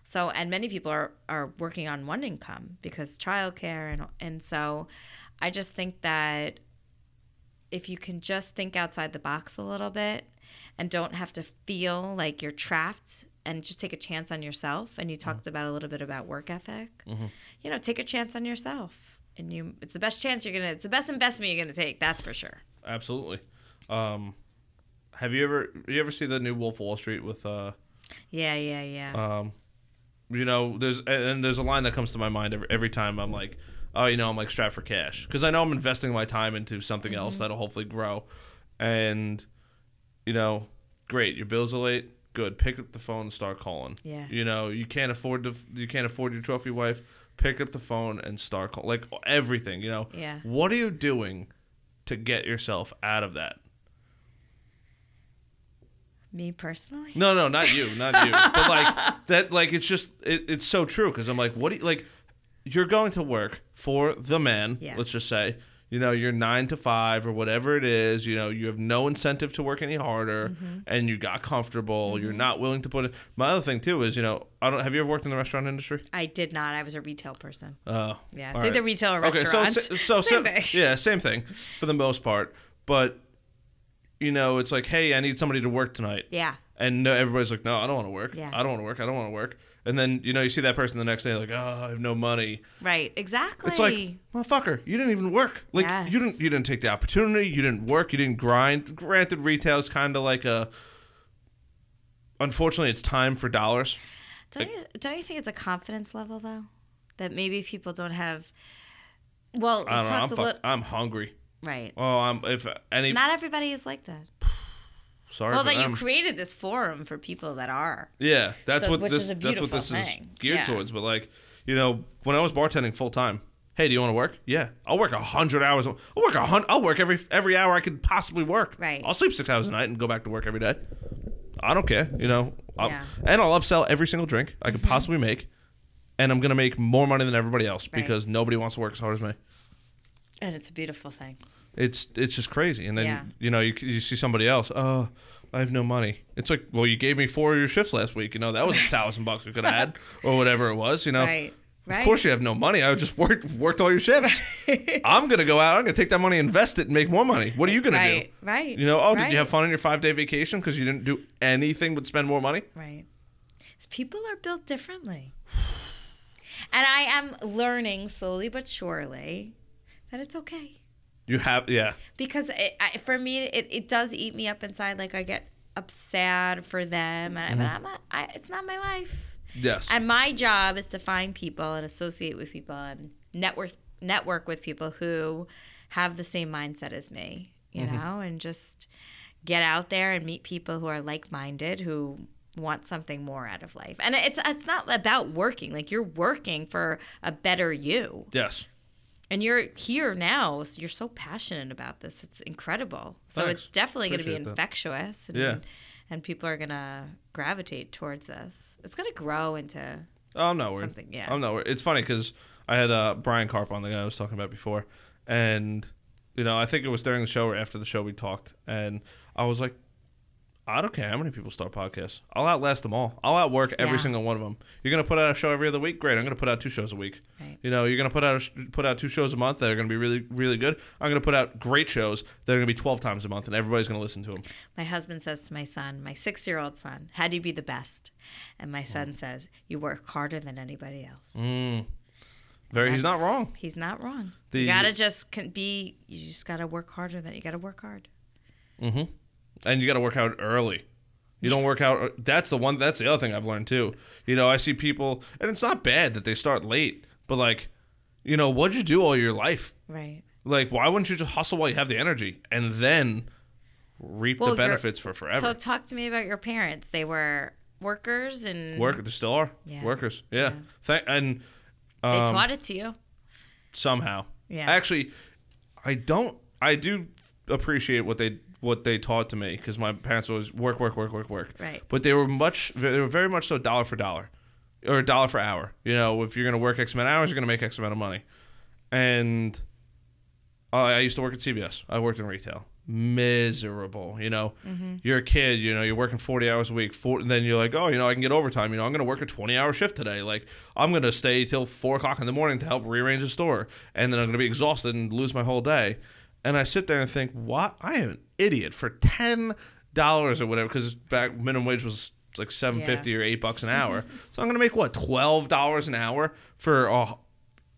so and many people are are working on one income because childcare and and so i just think that if you can just think outside the box a little bit and don't have to feel like you're trapped and just take a chance on yourself. And you talked about a little bit about work ethic. You know take a chance on yourself. And you it's the best chance you're gonna it's the best investment you're gonna take that's for sure. Absolutely. Um, have you ever you ever see the new Wolf Wall Street with uh yeah yeah yeah. um, you know there's and- and there's a line that comes to my mind every every time I'm like oh you know I'm like strapped for cash. Because I know I'm investing my time into something Mm-hmm. else that'll hopefully grow, and you know great your bills are late good pick up the phone and start calling Yeah. you know you can't afford to you can't afford your trophy wife pick up the phone and start calling like everything you know Yeah. what are you doing to get yourself out of that me personally no, no, not you, not you. but like that, like it's just it, it's so true because I'm like, what do you like? You're going to work for the man. Yeah. Let's just say, you know, you're nine to five or whatever it is. You know, you have no incentive to work any harder, Mm-hmm. and you got comfortable. You're not willing to put it. My other thing too is, you know, I don't. Have you ever worked in the restaurant industry? i did not i was a retail person Uh, yeah say the retail or Okay, so restaurant so, so Same thing. yeah, same thing for the most part. But you know, it's like, hey, I need somebody to work tonight. yeah And everybody's like, no, I don't want to work. Yeah. I don't want to work. I don't want to work. And then, you know, you see that person the next day, like, oh, I have no money. right exactly It's like, motherfucker, you didn't even work. Like, Yes. you didn't, you didn't take the opportunity. You didn't work. You didn't grind. Granted, retail is kind of like a. Unfortunately, it's time for dollars. Don't you don't you think it's a confidence level though, that maybe people don't have? Well, I don't know. I'm, talked a fu- little I'm hungry. right. Oh, I'm if any. Not everybody is like that. Sorry Well, that them. you created this forum for people that are. Yeah, that's So- what this that's what this beautiful is geared Yeah. towards. But like, you know, when I was bartending full time, hey, do you want to work? Yeah, I'll work a hundred hours. I'll work a hundred. I'll work every every hour I could possibly work. Right. I'll sleep six hours a night and go back to work every day. I don't care. You know. I'll, Yeah. And I'll upsell every single drink I could mm-hmm. possibly make, and I'm gonna make more money than everybody else Right. because nobody wants to work as hard as me. And it's a beautiful thing. It's it's just crazy. And then Yeah. you know you, you see somebody else. Oh, I have no money. It's like, well, you gave me four of your shifts last week. You know that was a thousand bucks we could have had, or whatever it was. You know, Right. Right. of course you have no money. I just worked worked all your shifts. I'm gonna go out. I'm gonna take that money, invest it, and make more money. What are you gonna Right. do? Right. You know, oh, did you have fun on your five day vacation because you didn't do anything but spend more money? Right. People are built differently. And I am learning slowly but surely that it's okay. You have, yeah, because it, I, for me it, it does eat me up inside like i get upset for them and but mm-hmm. I'm not, I, it's not my life. Yes, and my job is to find people and associate with people and network network with people who have the same mindset as me you mm-hmm. know and just get out there and meet people who are like-minded who want something more out of life. And it's it's not about working. Like you're working for a better you. Yes. And you're here now, so you're so passionate about this. It's incredible. So Thanks. it's definitely going to be infectious. And, Yeah. and people are going to gravitate towards this. It's going to grow into Oh, I'm not worried. Something, yeah. I'm not worried. It's funny because I had uh, Brian Carp on the guy I was talking about before, and you know I think it was during the show or after the show we talked, and I was like, I don't care how many people start podcasts. I'll outlast them all. I'll outwork every Yeah. single one of them. You're gonna put out a show every other week. Great. I'm gonna put out two shows a week. Right. You know, you're gonna put out sh- put out two shows a month that are gonna be really really good. I'm gonna put out great shows that are gonna be 12 times a month, and everybody's gonna listen to them. My husband says to my son, my six year old son, How do you be the best? And my son says, You work harder than anybody else. Mm. Very. He's not wrong. He's not wrong. The- you gotta just be. You just gotta work harder. Than you gotta work hard. Mm-hmm. And you got to work out early. You don't work out. That's the one. That's the other thing I've learned too. You know, I see people, and it's not bad that they start late, but like, you know, what'd you do all your life? Right. Like, why wouldn't you just hustle while you have the energy and then reap Well, the benefits for forever? So talk to me about your parents. They were workers and Work, they still are Yeah. workers. Yeah, Yeah. Thank, and they um, taught it to you. somehow. Yeah. Actually, I don't. I do appreciate what they what they taught to me because my parents always work, work, work, work, work. Right. But they were much. They were very much so dollar for dollar, or dollar for hour. You know, if you're gonna work X amount of hours, you're gonna make X amount of money. And uh, I used to work at CVS. I worked in retail. Miserable, you know. You're a kid, you know. You're working 40 hours a week. For, and then you're like, oh, you know, I can get overtime. You know, I'm gonna work a 20 hour shift today. Like, I'm gonna stay till four o'clock in the morning to help rearrange the store, and then I'm gonna be exhausted and lose my whole day. And I sit there and think, what? I am an idiot for ten dollars or whatever, because back minimum wage was like seven fifty or eight bucks an hour. so I'm gonna make what twelve dollars an hour for uh,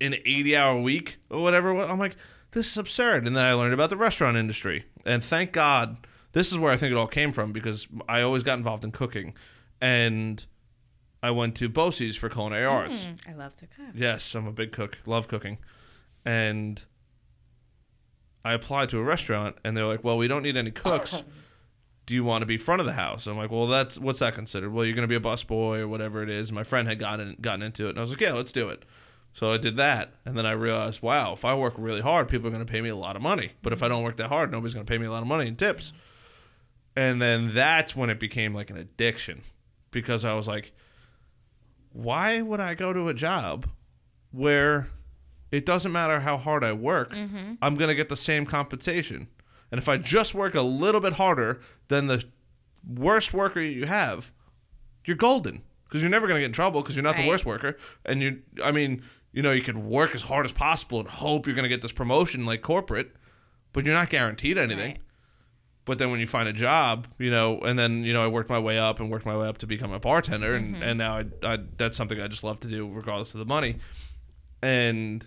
an 80 hour week or whatever. I'm like, this is absurd. And then I learned about the restaurant industry. And thank God, this is where I think it all came from because I always got involved in cooking. And I went to BOCES for culinary arts. Mm, I love to cook. Yes, I'm a big cook, love cooking. And I applied to a restaurant and they're like, well, we don't need any cooks. Do you want to be front of the house? I'm like, well, that's what's that considered? Well, you're going to be a busboy or whatever it is. My friend had gotten gotten into it, and I was like, yeah, let's do it. So I did that, and then I realized, wow, if I work really hard, people are going to pay me a lot of money. But if I don't work that hard, nobody's going to pay me a lot of money in tips. And then that's when it became like an addiction, because I was like, why would I go to a job where it doesn't matter how hard I work, mm-hmm. I'm going to get the same compensation. And if I just work a little bit harder than the worst worker you have, you're golden because you're never going to get in trouble because you're not the worst worker. And you, I mean, you know, you could work as hard as possible and hope you're going to get this promotion like corporate, but you're not guaranteed anything. Right. But then when you find a job, you know, and then you know, I worked my way up and worked my way up to become a bartender, and, mm-hmm. and now I, I that's something I just love to do regardless of the money. And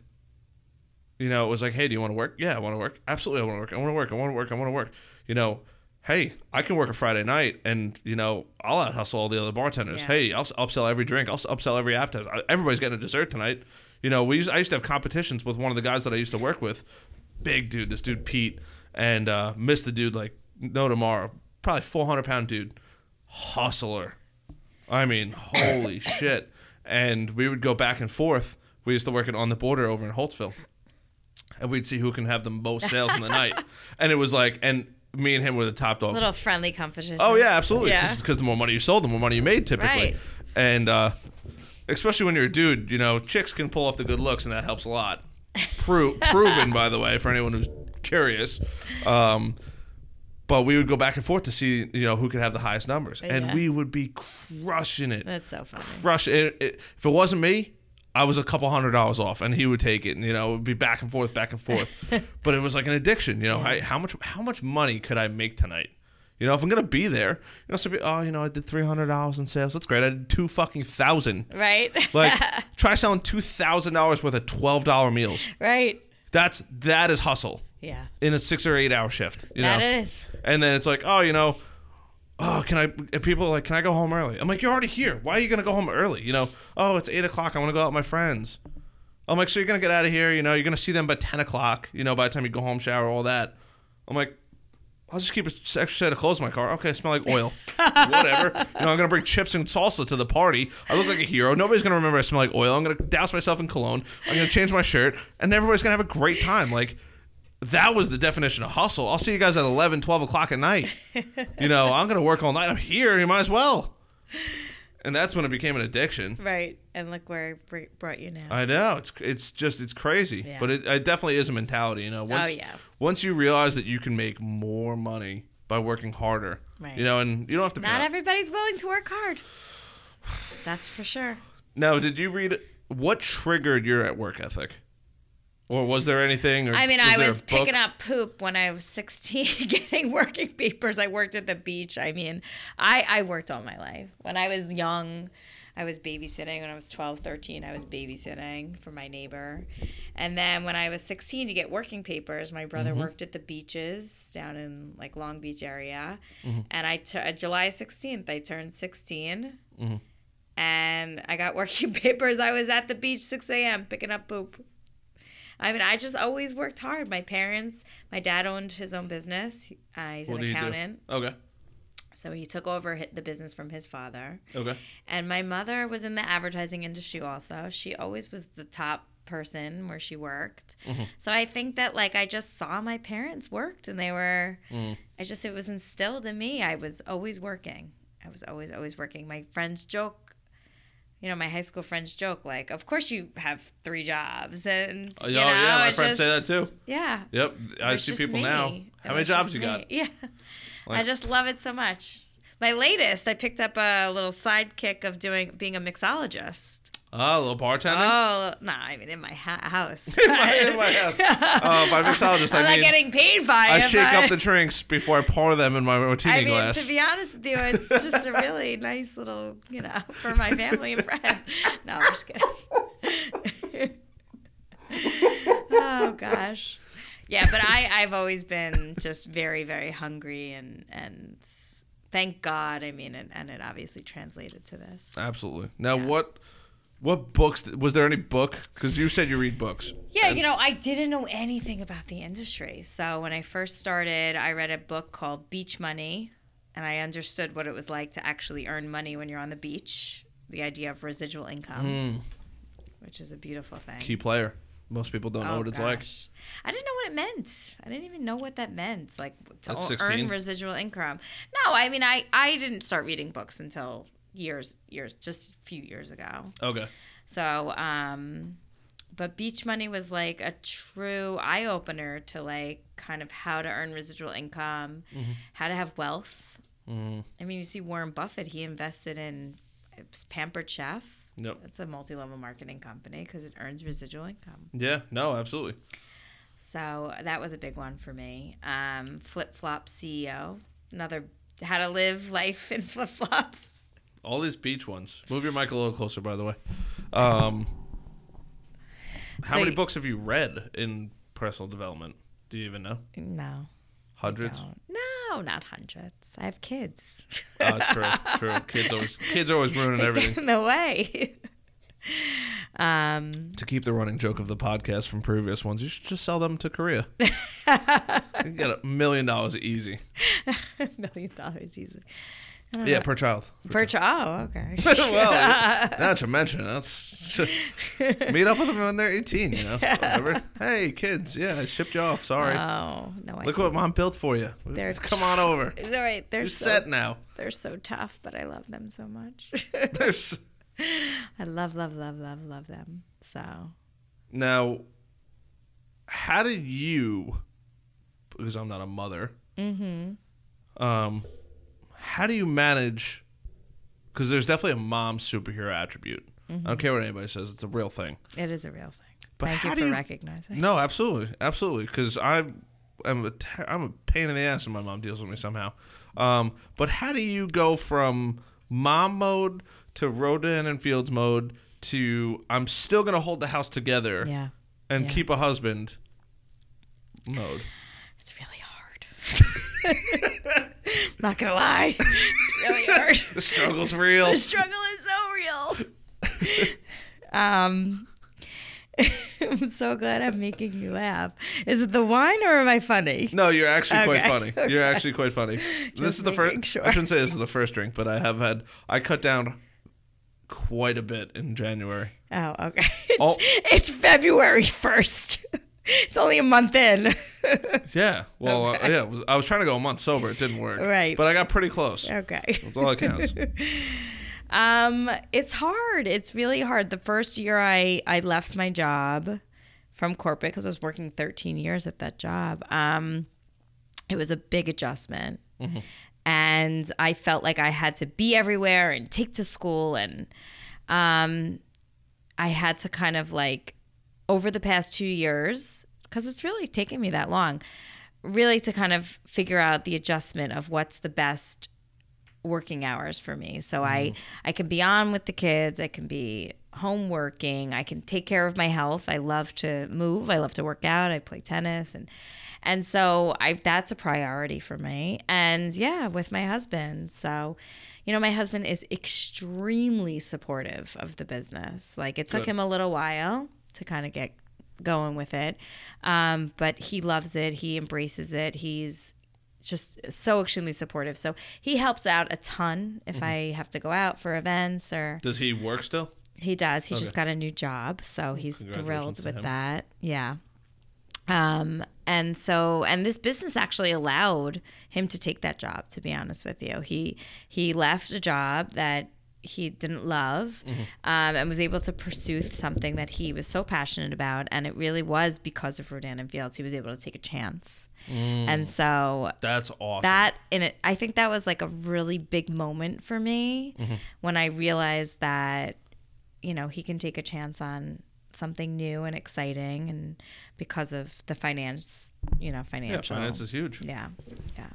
you know, it was like, hey, do you want to work? Yeah, I want to work. Absolutely, I want to work. I want to work. I want to work. I want to work. You know, hey, I can work a Friday night, and you know, I'll out hustle all the other bartenders. Yeah. Hey, I'll upsell every drink. I'll upsell every appetizer. Everybody's getting a dessert tonight. You know, we used, I used to have competitions with one of the guys that I used to work with. Big dude, this dude Pete, and uh, missed the dude like no tomorrow. Probably four hundred pound dude, hustler. I mean, holy shit! And we would go back and forth. We used to work at on the border over in Holtsville, and we'd see who can have the most sales in the night. And it was like, and me and him were the top dogs. Little friendly competition. Oh yeah, absolutely. Yeah. Because the more money you sold, the more money you made typically. Right. And uh, especially when you're a dude, you know, chicks can pull off the good looks, and that helps a lot. Pro- proven, by the way, for anyone who's curious. Um, but we would go back and forth to see, you know, who could have the highest numbers, and we would be crushing it. That's so funny. Crush it. it. If it wasn't me, I was a couple hundred dollars off, and he would take it, and you know, it would be back and forth, back and forth. but it was like an addiction, you know. I, how much how much money could I make tonight? You know, if I'm gonna be there, you know, so be, oh, you know, I did three hundred dollars in sales. That's great. I did two fucking thousand. Right? Like, try selling two thousand dollars worth of twelve dollar meals. right. That's that is hustle Yeah. in a six or eight hour shift. You That know, is. and then it's like, oh, you know, oh, can I? People are like, can I go home early? I'm like, you're already here. Why are you gonna go home early? You know, oh, it's eight o'clock. I want to go out with my friends. I'm like, so you're gonna get out of here? You know, you're gonna see them by ten o'clock. You know, by the time you go home, shower, all that. I'm like. I'll just keep a s- extra set of clothes in my car. Okay, I smell like oil. Whatever. You know, I'm gonna bring chips and salsa to the party. I look like a hero. Nobody's gonna remember I smell like oil. I'm gonna douse myself in cologne. I'm gonna change my shirt, and everybody's gonna have a great time. Like, that was the definition of hustle. I'll see you guys at 11, 12 o'clock at night. you know, I'm going to work all night. I'm here. You might as well. And that's when it became an addiction. Right. And look where it brought you now. I know it's it's just it's crazy, Yeah. but it, it definitely is a mentality. You know, oh, once Oh, yeah. once you realize that you can make more money by working harder. Right. You know, and you don't have to. Not everybody's willing to work hard. That's for sure. now, did you read what triggered your at work ethic, or was there anything? Or I mean, I was picking up poop when I was 16, getting working papers. I worked at the beach. I mean, I, I worked all my life. When I was young, I was babysitting. When I was 12, 13, I was babysitting for my neighbor. And then when I was 16 to get working papers, my brother Mm-hmm. worked at the beaches down in like Long Beach area. Mm-hmm. And I t- uh, July 16th, I turned 16. Mm-hmm. And I got working papers. I was at the beach 6 a.m. picking up poop. I mean, I just always worked hard. My parents, my dad owned his own business. Uh, he's What an accountant. Okay. So he took over the business from his father. Okay. And my mother was in the advertising industry also. She always was the top person where she worked. Mm-hmm. So I think that like I just saw my parents worked and they were Mm. I just it was instilled in me. I was always working. I was always always working. My friends joke you know, my high school friends joke like, "Of course you have three jobs," and Oh, you know, yeah, my friends say that too. Yeah, Yep. I see people me. now. It How many jobs you me. got? Yeah. I just love it so much. My latest, I picked up a little sidekick of doing being a mixologist. Oh, a little bartending. Oh, no, I mean in my ha- house. in my, in my house. Oh, by mixologist, I'm I not getting paid by I it. shake but- up the drinks before I pour them in my martini I mean, glass. to be honest with you, it's just a really nice little, you know, for my family and friends. No, I'm just kidding. oh gosh, yeah, but I I've always been just very very hungry and and thank God. I mean, and, and it obviously translated to this. Absolutely. Now, Yeah. what what books was there any book? Because you said you read books. Yeah, you know, I didn't know anything about the industry. So when I first started, I read a book called Beach Money, and I understood what it was like to actually earn money when you're on the beach. The idea of residual income, hmm. which is a beautiful thing. Key player. Most people don't know Oh, what it's like. Oh, I didn't know what it meant. I didn't even know what that meant. Like to At o- 16? earn residual income. No, I mean, I I didn't start reading books until years years just a few years ago. Okay. So, um, but beach money was like a true eye opener to like kind of how to earn residual income, Mm-hmm. how to have wealth. Mm, I mean, you see Warren Buffett, he invested in Pampered Chef. Yep. It's a multi level marketing company because it earns residual income. Yeah. No. Absolutely. So that was a big one for me. Um, Flip Flop CEO, another how to live life in flip flops. All these beach ones. Move your mic a little closer, by the way. Um, how So many books have you read in personal development? Do you even know? No. Hundreds. No, not hundreds. I have kids. Oh, true. True. Kids always kids are always ruining everything. no way. um, to keep the running joke of the podcast from previous ones, you should just sell them to Korea. you can get a million dollars easy. million dollars easy. Yeah, per child. Per child. Oh, okay. well, now that you mention that's meet up with them when they're 18, you know. Whatever. Hey, kids, yeah, I shipped you off. Sorry. Oh no! I Look what mom built for you. They're Come on over. All right, they're You're so, set now. they're so tough, but I love them so much. There's I love, love, love, love, love them. So now. How do you? Because I'm not a mother. Mm-hmm. Um, how do you manage? Because there's definitely a mom superhero attribute. I don't care what anybody says; it's a real thing. it is a real thing. But Thank you for you- recognizing. No, absolutely, absolutely. Because I am a ter- I'm a pain in the ass, and my mom deals with me somehow. Um, but how do you go from mom mode to Rodan and Fields mode to I'm still gonna hold the house together Yeah, and yeah. keep a husband mode? it's really hard. Not gonna lie, it's really hard. The struggle's real. the struggle is so real. um, I'm so glad I'm making you laugh. Is it the wine or am I funny? No, you're actually quite Okay, funny. You're actually quite funny. this is the first. sure. I shouldn't say this is the first drink, but I have had. I cut down quite a bit in January. Oh, okay. It's, it's February 1st. It's only a month in. Yeah. Well, uh, yeah. was- I was trying to go a month sober. It didn't work. Right. But I got pretty close. okay. That's all that counts. Um, it's hard. It's really hard. The first year I I left my job from corporate because I was working 13 years at that job. Um, it was a big adjustment. And I felt like I had to be everywhere and take to school. And um, I had to kind of like, over the past two years, because it's really taken me that long, really to kind of figure out the adjustment of what's the best working hours for me. So I mm-hmm. I can be on with the kids, I can be home working, I can take care of my health. I love to move, I love to work out, I play tennis and and so I that's a priority for me. And yeah, with my husband. So you know, my husband is extremely supportive of the business. Like it took Good. him a little while to kind of get going with it. Um, but he loves it. He embraces it. He's just so extremely supportive. So he helps out a ton if I have to go out for events or Does he work still? he does. He Okay. just got a new job, so he's thrilled with him. that. Yeah. Um, and so, and this business actually allowed him to take that job. To be honest with you, he he left a job that he didn't love, Mm-hmm. um, and was able to pursue something that he was so passionate about. And it really was because of Rodan and Fields. He was able to take a chance, Mm. and so That's awesome. that in it i think that was like a really big moment for me Mm-hmm. when i realized that you know he can take a chance on something new and exciting and because of the finance you know yeah, financial finance is huge. yeah yeah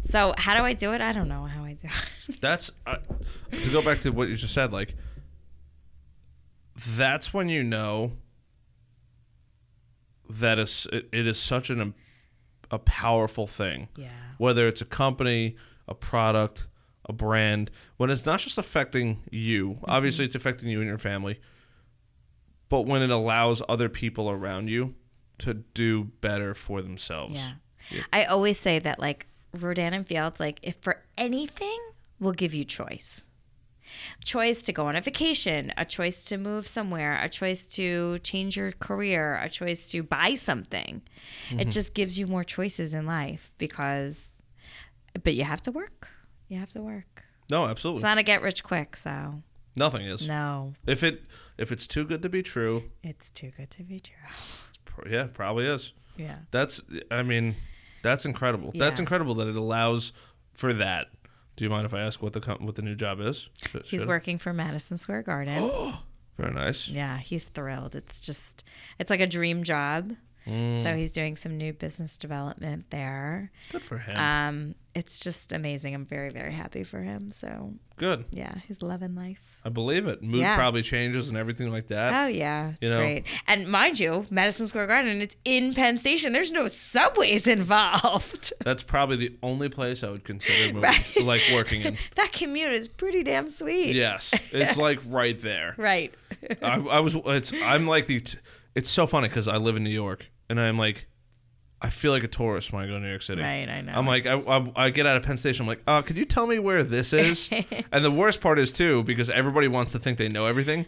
so how do i do it i don't know how i do it That's uh, to go back to what you just said. Like, that's when you know that is it, it is such an a powerful thing. yeah Whether it's a company, a product, a brand, when it's not just affecting you. Mm-hmm. Obviously, it's affecting you and your family. But when it allows other people around you to do better for themselves. yeah i always say that like rodan and fields like if for anything we'll give you choice choice to go on a vacation, a choice to move somewhere, a choice to change your career, a choice to buy something. It mm-hmm. just gives you more choices in life because, but you have to work. You have to work. No, absolutely. It's not a get rich quick, so Nothing is. no, If it if it's too good to be true, it's too good to be true. it's pro- yeah, probably is. Yeah. That's I mean, that's incredible. That's incredible that it allows for that. Do you mind if I ask what the what the new job is? Should- He's should- working for Madison Square Garden. Very nice. Yeah, he's thrilled. It's just, it's like a dream job. Mm. So he's doing some new business development there. Good for him. Um, it's just amazing. I'm very, very happy for him. So Good. yeah, he's loving life. I believe it. Mood Yeah. probably changes and everything like that. Oh yeah, it's you know- great. And mind you, Madison Square Garden, it's in Penn Station. There's no subways involved. That's probably the only place I would consider moving, Right. like working in. that commute is pretty damn sweet. Yes, it's like right there. Right. I, I was. It's. I'm like the. T- it's so funny because I live in New York, and I'm like, I feel like a tourist when I go to New York City. Right, I know. I'm like, I, I, I get out of Penn Station. I'm like, uh, could you tell me where this is? and the worst part is too because everybody wants to think they know everything.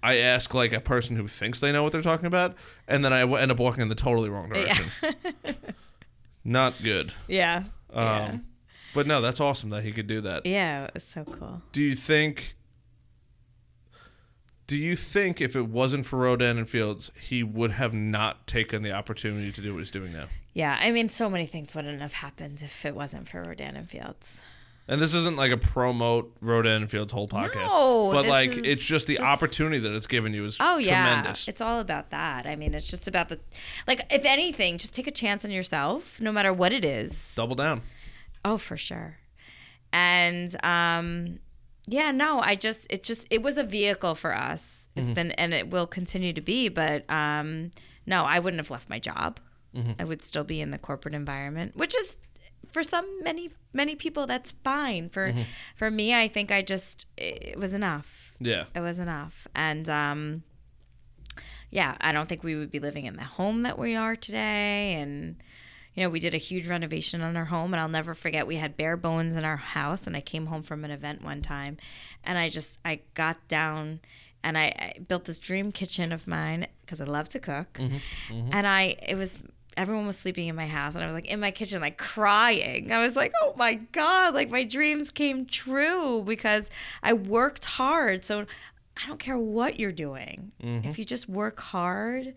I ask like a person who thinks they know what they're talking about, and then I w- end up walking in the totally wrong direction. Not good. yeah. Um, yeah. But no, that's awesome that he could do that. Yeah, it was so cool. Do you think? Do you think if it wasn't for Rodan and Fields, he would have not taken the opportunity to do what he's doing now? Yeah, I mean, so many things wouldn't have happened if it wasn't for Rodan and Fields. And this isn't like a promote Rodan and Fields whole podcast, No, but like it's just the just- opportunity that it's given you is Oh yeah, tremendous. it's all about that. I mean, it's just about the, like, if anything, just take a chance on yourself, no matter what it is. Double down. Oh, for sure. And um, yeah, no, I just it just it was a vehicle for us. It's been and it will continue to be. But um, no, I wouldn't have left my job. I would still be in the corporate environment, which is for some many many people that's fine. For for me, I think I just it was enough. Yeah. It was enough, and um, yeah, I don't think we would be living in the home that we are today. And you know, we did a huge renovation on our home, and I'll never forget. We had bare bones in our house, and I came home from an event one time, and I just I got down. And I, I built this dream kitchen of mine because I love to cook, mm-hmm, mm-hmm. and I it was everyone was sleeping in my house, and I was like in my kitchen like crying. I was like, oh my god, like my dreams came true because I worked hard. So I don't care what you're doing. Mm-hmm. If you just work hard,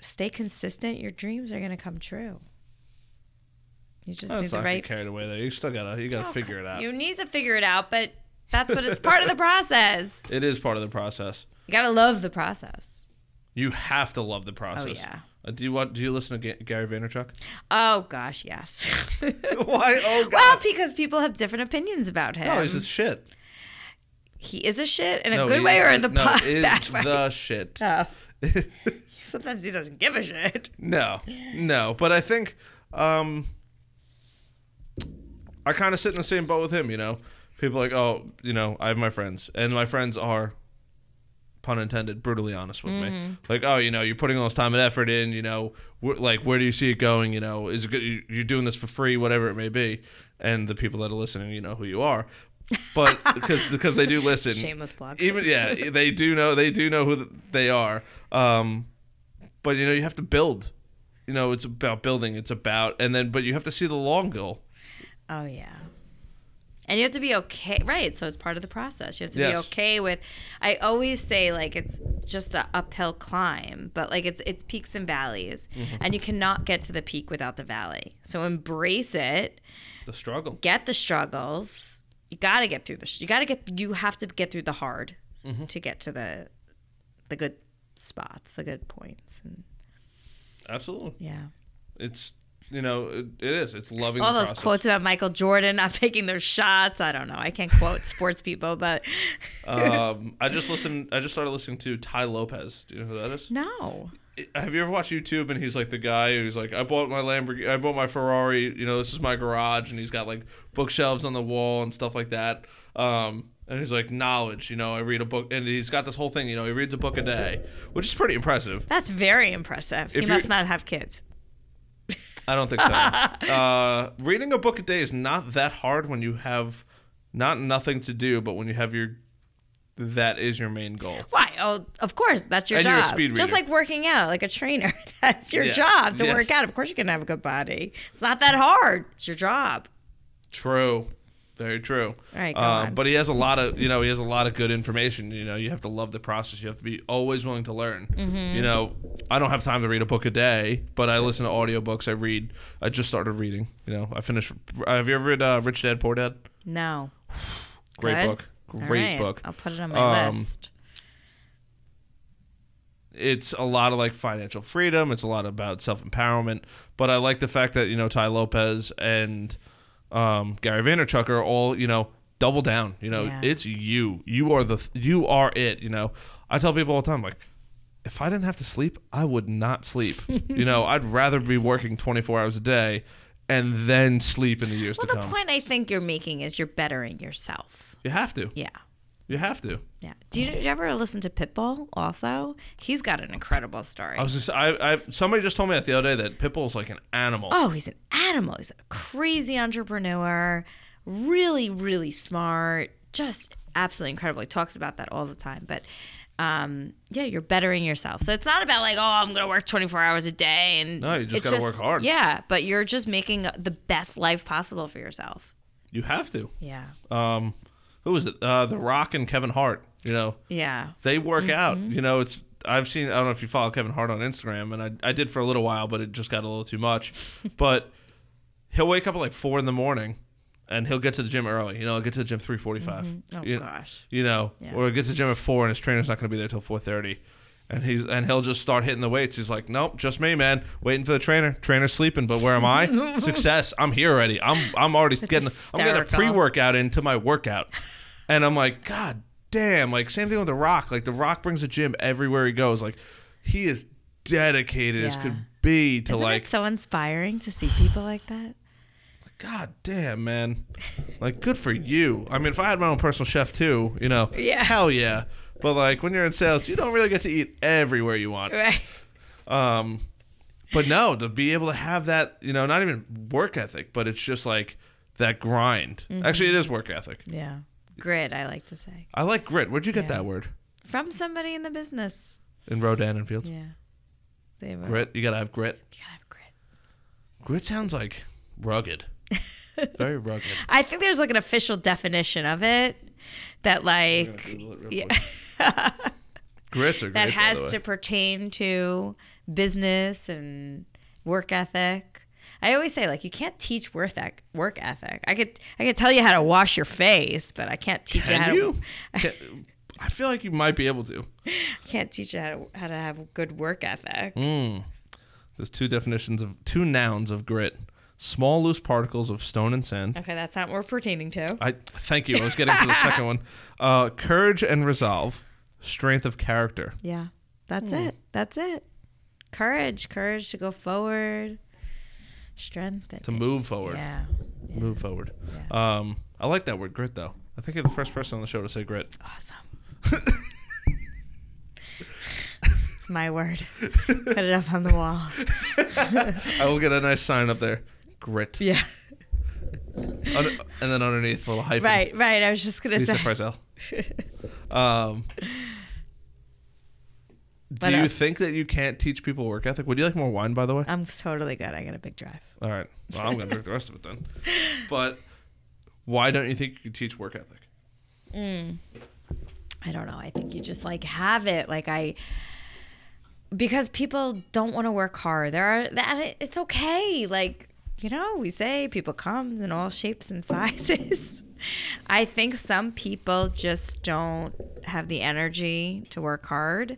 stay consistent, your dreams are going to come true. You just Let's need the right. carried away there. You still gotta you gotta Oh, figure it out. You need to figure it out, but that's what it's part of the process. it is part of the process. You gotta love the process. You have to love the process. Oh yeah. Uh, do you want? Do you listen to Ga- Gary Vaynerchuk? Oh gosh, yes. Why? Oh gosh. well, because people have different opinions about him. no, he's just shit. he is a shit in a No, good way or in the no, po- is bad way. the shit. Oh. Sometimes he doesn't give a shit. No, no. But I think um, I kind of sit in the same boat with him. You know, people are like, oh, you know, I have my friends, and my friends are, pun intended, brutally honest with Mm-hmm. me. Like, oh, you know, you're putting all this time and effort in. You know, wh- like, where do you see it going? You know, is it good? you- You're doing this for free, whatever it may be. And the people that are listening, you know who you are. But because because they do listen, Shameless plug. even yeah, they do know they do know who they are. Um, but you know, you have to build. You know, it's about building. It's about and then, but you have to see the long goal. Oh yeah. And you have to be okay, right? So it's part of the process. You have to be okay with. I always say like it's just a uphill climb, but like it's it's peaks and valleys, Mm-hmm. and you cannot get to the peak without the valley. So embrace it. The struggle. Get the struggles. You got to get through the. You got to get. You have to get through the hard Mm-hmm. to get to the, the good spots, the good points, and Absolutely, yeah. it's you know it, it is. It's loving all those process. quotes about Michael Jordan not taking their shots. I don't know. I can't quote sports people, but um, I just listened. I just started listening to Tai Lopez. Do you know who that is? no. Have you ever watched YouTube and he's like the guy who's like, I bought my Lamborghini, I bought my Ferrari, you know, this is my garage, and he's got like bookshelves on the wall and stuff like that. Um, and he's like, knowledge, you know, I read a book, and he's got this whole thing, you know, he reads a book a day, which is pretty impressive. That's very impressive. If he must not have kids. I don't think so. uh, reading a book a day is not that hard when you have not nothing to do, but when you have your that is your main goal. Why? Oh, of course. That's your And you're a job. speed Just like working out, like a trainer. That's your job to Yes. work out. Of course, you can have a good body. It's not that hard. It's your job. True. Very true. All right, Um, on. But he has a lot of, you know, he has a lot of good information. You know, you have to love the process. You have to be always willing to learn. Mm-hmm. You know, I don't have time to read a book a day, but I listen to audiobooks. I read. I just started reading. You know, I finished. Have you ever read uh, Rich Dad Poor Dad? No. Great Good. book. Great right. book. I'll put it on my Um, list. it's a lot of like financial freedom. It's a lot about self empowerment. But I like the fact that you know Tai Lopez and um, Gary Vaynerchuk are all you know double down. You know, Yeah. it's you. You are the you are it. You know, I tell people all the time like. If I didn't have to sleep, I would not sleep. you know, I'd rather be working 24 hours a day and then sleep in the years Well, to come. Well, the point I think you're making is you're bettering yourself. you have to. Yeah. You have to. Yeah. Do you, did you ever listen to Pitbull also? He's got an incredible story. I was just I, I somebody just told me that the other day that Pitbull's like an animal. Oh, he's an animal. He's a crazy entrepreneur, really, really smart, just absolutely incredible. He talks about that all the time. But um, yeah, you're bettering yourself. So it's not about like, oh, I'm going to work 24 hours a day. And No, you just gotta work hard. Yeah, but you're just making the best life possible for yourself. You have to. Yeah. um who was it uh the rock and kevin hart you know Yeah. they work out Mm-hmm. you know it's i've seen i don't know if you follow kevin hart on instagram and i, I did for a little while but it just got a little too much but he'll wake up at like four in the morning and he'll get to the gym early you know he'll get to the gym 3.45 Oh, you, gosh. you know Yeah. or he'll get to the gym at four and his trainer's not going to be there till 4.30 and he's and he'll just start hitting the weights. He's like, nope, just me, man. Waiting for the trainer. Trainer's sleeping, but where am I? Success. I'm here already. I'm I'm already getting I'm getting a pre workout into my workout, and I'm like, God damn! Like same thing with the Rock. Like the Rock brings a gym everywhere he goes. Like he is dedicated as could be to Isn't like it so inspiring to see people like that? God damn, man. Like, good for you. I mean, if I had my own personal chef too, you know, Yeah. hell yeah. But like when you're in sales, you don't really get to eat everywhere you want. Right. Um, but no, to be able to have that, you know, not even work ethic, but it's just like that grind. Mm-hmm. Actually, it is work ethic. Yeah. Grit, I like to say. I like grit. Where'd you get Yeah. that word? From somebody in the business. In Rodan and Fields. Yeah. They were, Grit. You gotta have grit. You gotta have grit. Grit sounds like rugged. Very rugged. I think there's like an official definition of it that like yeah, Grits are great. that has to pertain to business and work ethic. I always say like you can't teach work ethic. Work ethic. I could I could tell you how to wash your face, but I can't teach you how Can to. Can- I feel like you might be able to. I can't teach you how to how to have good work ethic. Mm. There's two definitions of two nouns of grit: small loose particles of stone and sand. Okay, that's not what we're pertaining to. I thank you. I was getting to the second one. Uh, courage and resolve, strength of character. Yeah, that's Hmm. it. That's it. Courage, courage to go forward. Strength. to move forward. Yeah. Move forward. Um, I like that word, grit, though. I think you're the first person on the show to say grit. Awesome. it's my word. Put it up on the wall. I will get a nice sign up there. Grit. Yeah. Un- and then underneath, a little hyphen. Right, right. I was just gonna Lisa say. Frizzell. Um, do you uh, think that you can't teach people work ethic? Would you like more wine, by the way? I'm totally good. I got a big drive. All right. Well, I'm going to drink the rest of it then. But why don't you think you can teach work ethic? Hmm. I don't know. I think you just like have it. Like I, because people don't want to work hard. There are that it's okay. Like you know, we say people come in all shapes and sizes. I think some people just don't have the energy to work hard.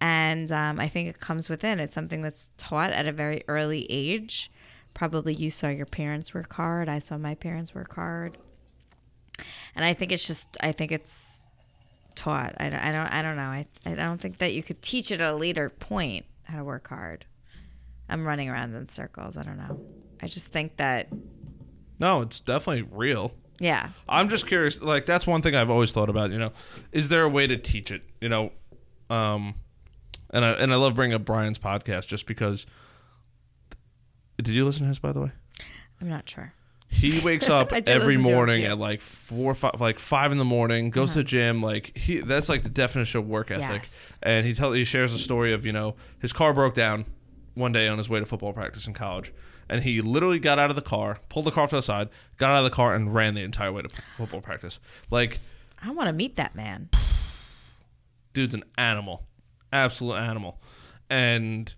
And um, I think it comes within. It's something that's taught at a very early age. Probably you saw your parents work hard. I saw my parents work hard. And I think it's just, I think it's taught. I don't, I don't, I don't know. I, I don't think that you could teach it at a later point how to work hard. I'm running around in circles. I don't know. I just think that, No, it's definitely real. yeah, I'm just curious. Like that's one thing I've always thought about. You know, is there a way to teach it? You know, um, and I and I love bringing up Brian's podcast just because. Did you listen to his, by the way? I'm not sure. He wakes up every listen to a morning at like four, five, like five in the morning. Goes to the uh-huh. gym. Like he, that's like the definition of work ethic. Yes. And he tell he shares a story of you know his car broke down one day on his way to football practice in college, and he literally got out of the car, pulled the car off to the side, got out of the car, and ran the entire way to football practice. Like I want to meet that man. dude's an animal, absolute animal, and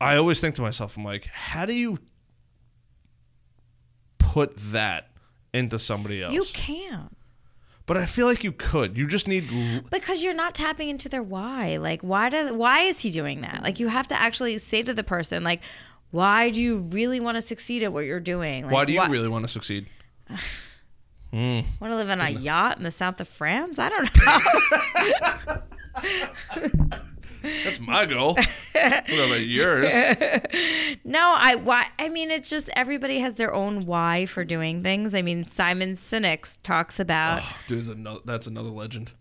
I always think to myself, I'm like, how do you put that into somebody else? You can't. But I feel like you could. You just need. l- Because you're not tapping into their why. Like why do why is he doing that? Like you have to actually say to the person like why do you really want to succeed at what you're doing? Like, Why do you really want to succeed? Mm. want to live on a yacht in the south of France? I don't know. That's my goal. what about yours? no, I why I mean it's just everybody has their own why for doing things. I mean Simon Sinek talks about oh, Dude's another. That's another legend.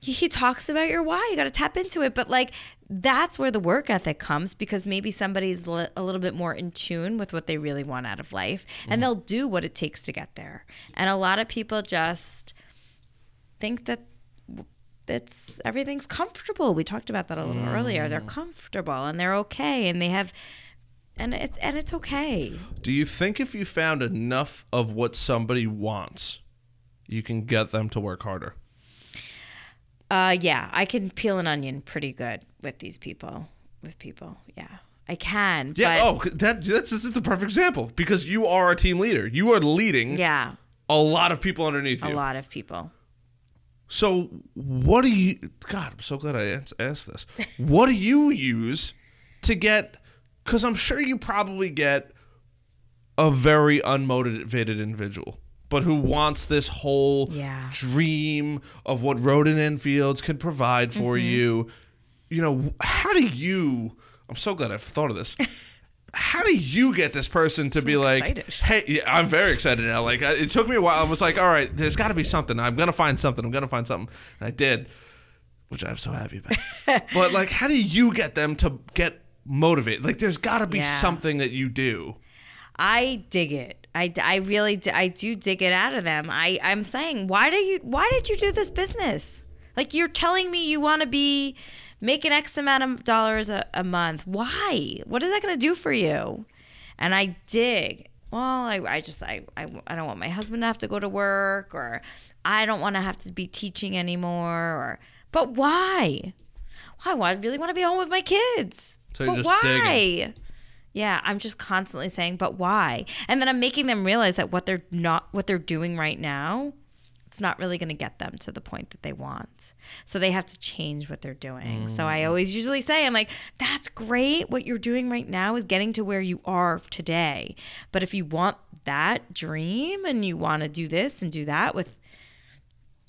he, he talks about your why. You got to tap into it. But like that's where the work ethic comes because maybe somebody's li- a little bit more in tune with what they really want out of life and they'll do what it takes to get there. And a lot of people just think that it's everything's comfortable. We talked about that a little earlier. They're comfortable and they're okay and they have and it's and it's okay. Do you think if you found enough of what somebody wants, you can get them to work harder? Uh, yeah, I can peel an onion pretty good with these people. With people, yeah, I can. Yeah. oh, that that's, that's the perfect example because you are a team leader. You are leading yeah, a lot of people underneath a you. A lot of people. So, what do you? God, I'm so glad I asked this. What do you use to get? Because I'm sure you probably get a very unmotivated individual, but who wants this whole Yeah. dream of what Rodan and Fields can provide for Mm-hmm. you. You know, how do you? I'm so glad I've thought of this. How do you get this person to be like, excited. hey, yeah, I'm very excited now. Like, I, it took me a while. I was like, all right, there's got to be something. I'm gonna find something. I'm gonna find something, and I did, which I'm so happy about. but like, how do you get them to get motivated? Like, there's got to be Yeah. something that you do. I dig it. I, I really do, I do dig it out of them. I I'm saying why do you why did you do this business? Like you're telling me you want to be making X amount of dollars a, a month. Why? What is that going to do for you? And I dig. Well, I, I just I, I I don't want my husband to have to go to work or I don't want to have to be teaching anymore or but why? Why? Well, I really want to be home with my kids. So but just why? digging. Yeah, I'm just constantly saying, but why? And then I'm making them realize that what they're not what they're doing right now, it's not really going to get them to the point that they want. So they have to change what they're doing. So I mm. always usually say I'm like, that's great. What you're doing right now is getting to where you are today. But if you want that dream and you want to do this and do that with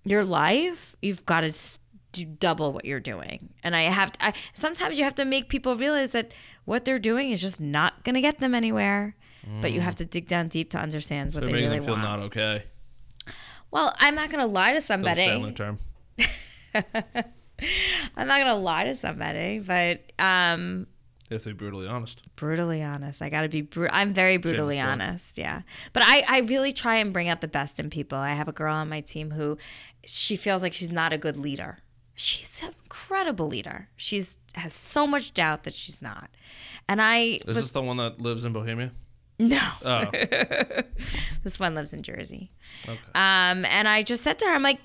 your life, you've got to do double what you're doing. And I have to, I, sometimes you have to make people realize that what they're doing is just not going to get them anywhere. But you mm. have to dig down deep to understand what So they making really them feel want. not okay. Well, I'm not going to lie to Bill somebody. Sandler term. I'm not going to lie to somebody, but um, be brutally honest. brutally honest. I got to be. Bru- I'm very brutally Bond. honest. Yeah, but I I really try and bring out the best in people. I have a girl on my team who she feels like she's not a good leader. She's an incredible leader. She's has so much doubt that she's not. And I Is was this the one that lives in Bohemia? No. Oh, This one lives in Jersey. okay. Um, and I just said to her, I'm like,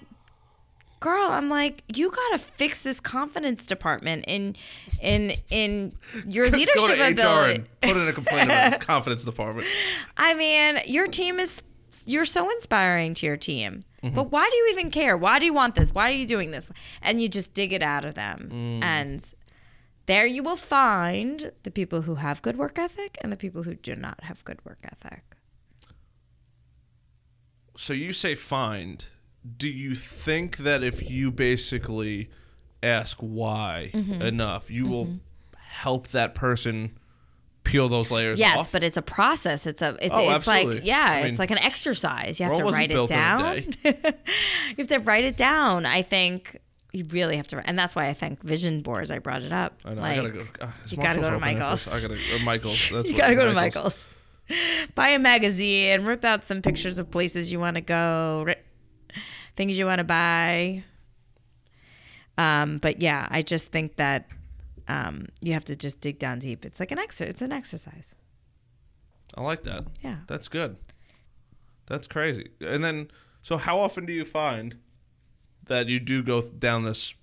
girl, I'm like, you gotta fix this confidence department in in in your leadership Go to HR and put in a complaint about this confidence department. I mean, your team is you're so inspiring to your team. Mm-hmm. But why do you even care? Why do you want this? Why are you doing this? And you just dig it out of them. Mm. And there you will find the people who have good work ethic and the people who do not have good work ethic. So you say find. Do you think that if you basically ask why Mm-hmm. enough, you will help that person peel those layers Yes, off? but it's a process. It's a it's, Oh, it's like yeah, I it's mean, like an exercise. You have to write it down. you have to write it down. I think you really have to, and that's why I think vision boards. I brought it up. I know. Like, I gotta go. Uh, you gotta go to open in for- Michael's. I gotta. Michael's. That's you gotta go to Michael's. Buy a magazine, rip out some pictures of places you want to go, things you want to buy. Um, but yeah, I just think that um, you have to just dig down deep. It's like an exercise. It's an exercise. I like that. Yeah. That's good. That's crazy. And then, so how often do you find that you do go down this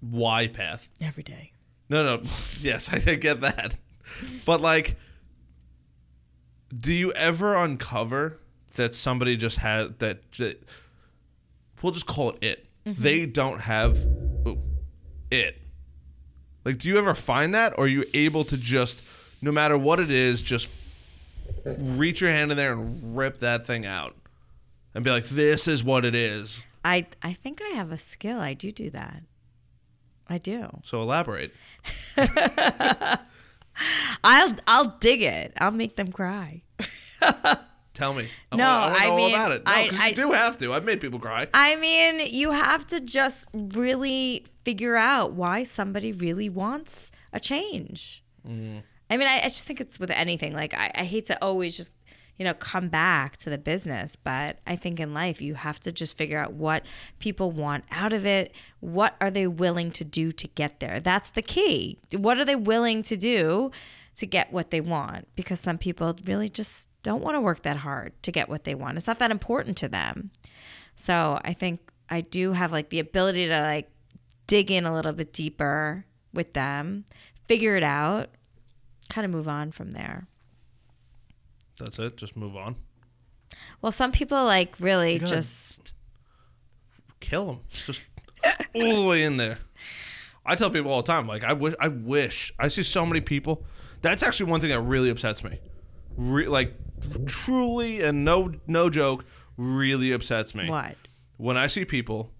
why path? Every day. No, no. Yes, I get that. But like, do you ever uncover that somebody just had that? that we'll just call it it. Mm-hmm. They don't have ooh, it. Like, do you ever find that, or are you able to just, no matter what it is, just reach your hand in there and rip that thing out, and be like, "This is what it is." I I think I have a skill. I do do that. I do. So elaborate. I'll I'll dig it. I'll make them cry. Tell me. I No, wanna, I, wanna I mean, all about it. No, I- I- you do have to. I've made people cry. I mean, you have to just really figure out why somebody really wants a change. Mm-hmm. I mean, I, I just think it's with anything. Like, I, I hate to always just, you know, come back to the business, but I think in life you have to just figure out what people want out of it. What are they willing to do to get there? That's the key. What are they willing to do to get what they want? Because some people really just don't want to work that hard to get what they want. It's not that important to them. So I think I do have like the ability to like dig in a little bit deeper with them, figure it out, kind of move on from there. That's it. Just move on. Well, some people like really just Kill them. Just all the way in there. I tell people all the time, like I wish, I wish. I see so many people. That's actually one thing that really upsets me. Re- like, truly, and no, no joke, really upsets me. what? when I see people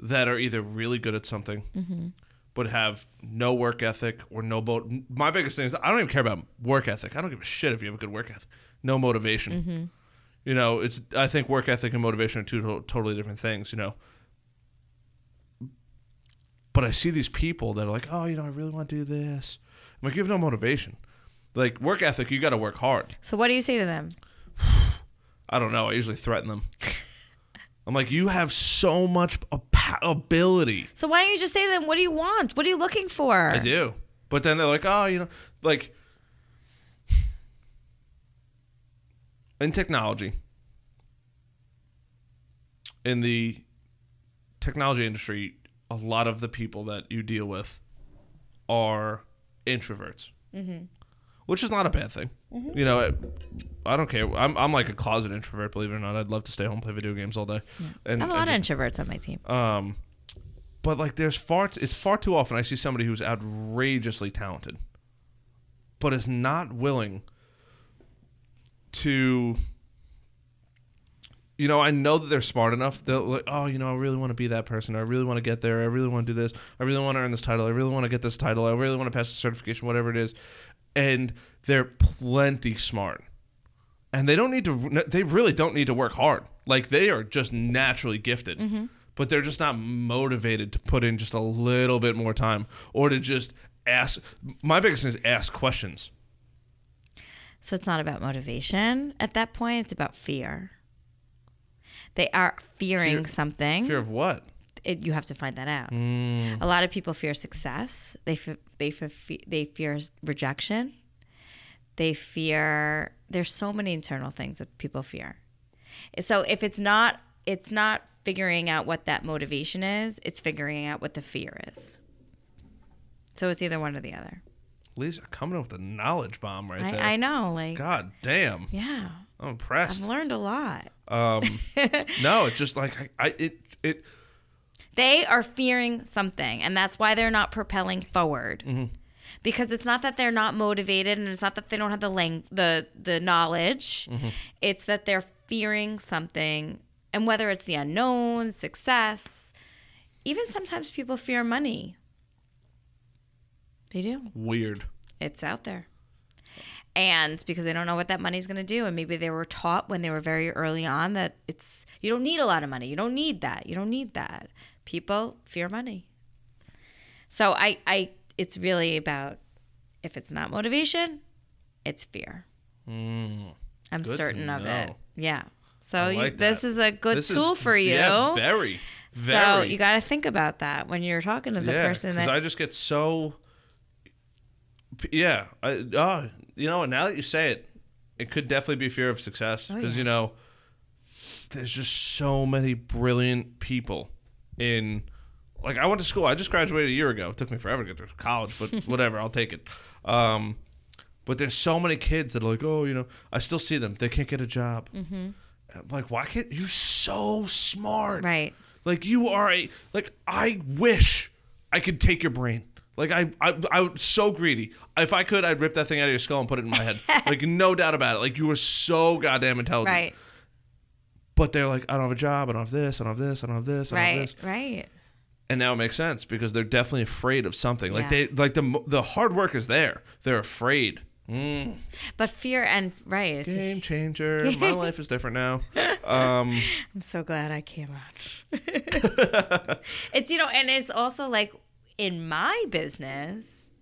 that are either really good at something, mm-hmm. But have no work ethic or no boat. My biggest thing is I don't even care about work ethic. I don't give a shit if you have a good work ethic. No motivation. Mm-hmm. You know, it's. I think work ethic and motivation are two to- totally different things. You know. But I see these people that are like, oh, you know, I really want to do this. I'm like, you have no motivation. Like work ethic, you got to work hard. So what do you say to them? I don't know. I usually threaten them. I'm like, you have so much ability. So why don't you just say to them, "What do you want? What are you looking for?" I do. But then they're like, oh, you know, like in technology, in the technology industry, a lot of the people that you deal with are introverts. Mm-hmm. which is not a bad thing. Mm-hmm. You know, I, I don't care. I'm, I'm like a closet introvert, believe it or not. I'd love to stay home play video games all day. And, I have a lot of just- introverts on my team. um, but like, there's far. T- it's far too often I see somebody who's outrageously talented, but is not willing to. You know, I know that they're smart enough. They'll like, oh, you know, I really want to be that person. I really want to get there. I really want to do this. I really want to earn this title. I really want to get this title. I really want to pass the certification, whatever it is. And they're plenty smart and they don't need to they really don't need to work hard like they are just naturally gifted but they're just not motivated to put in just a little bit more time or to just ask my biggest thing is ask questions So it's not about motivation at that point, it's about fear. They are fearing Fear- something. fear of what It, you have to find that out. Mm. A lot of people fear success. They f- they f- they fear rejection. They fear. There's so many internal things that people fear. So if it's not it's not figuring out what that motivation is, it's figuring out what the fear is. So it's either one or the other. lisa coming up with a knowledge bomb right there I, I know, like god damn yeah, i'm impressed. I've learned a lot. um no it's just like I, I it it They are fearing something, and that's why they're not propelling forward. Mm-hmm. Because it's not that they're not motivated, and it's not that they don't have the lang- the the knowledge. Mm-hmm. It's that they're fearing something, and whether it's the unknown, success, even sometimes people fear money. They do. weird It's out there. And because they don't know what that money's going to do. And maybe they were taught when they were very early on that it's, you don't need a lot of money. You don't need that. You don't need that. People fear money. So I, I, it's really about if it's not motivation, it's fear. mm. I'm certain of it. Yeah. So I you, this is a good This is- tool for you. yeah very So you got to think about that when you're talking to the yeah, person because I just get so. Yeah, I, oh, you know, now that you say it, it could definitely be fear of success Oh, because yeah. you know, there's just so many brilliant people in. Like I went to school. I just graduated a year ago. It took me forever to get through college, but whatever. I'll take it. Um, but there's so many kids that are like, oh, you know, I still see them. They can't get a job. Mm-hmm. I'm like, why can't you? So smart, right. like you are a like I wish I could take your brain. Like I I I was so greedy. If I could, I'd rip that thing out of your skull and put it in my head. like no doubt about it. Like you were so goddamn intelligent. Right. But they're like, I don't have a job. I don't have this. I don't have this. I don't have this. I don't have Right. this. Right. And now it makes sense because they're definitely afraid of something. Like Yeah. they like the the hard work is there. They're afraid. Mm. But fear and right. It's Game changer. My life is different now. Um, I'm so glad I came out. it's you know, and it's also like in my business,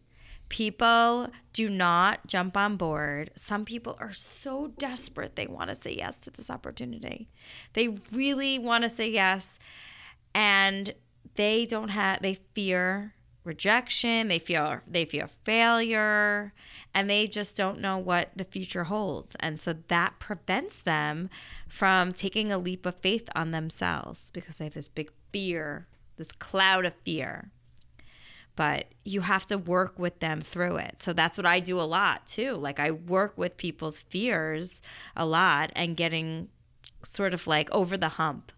people do not jump on board. Some people are so desperate they want to say yes to this opportunity. They really want to say yes and they don't have they fear rejection, they feel they fear failure, and they just don't know what the future holds. And so that prevents them from taking a leap of faith on themselves because they have this big fear, this cloud of fear. But you have to work with them through it. So that's what I do a lot too. Like I work with people's fears a lot and getting sort of like over the hump.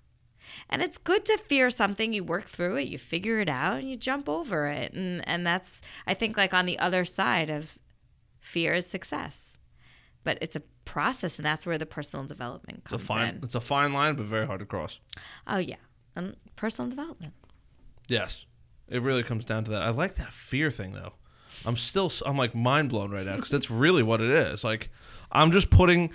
And it's good to fear something. You work through it, you figure it out, and you jump over it. And and that's I think like on the other side of fear is success. But it's a process, and that's where the personal development it's a comes fine. in. It's a fine line, but very hard to cross. Oh yeah, and personal development. Yes, it really comes down to that. I like that fear thing though. I'm still I'm like mind blown right now because that's really what it is. Like I'm just putting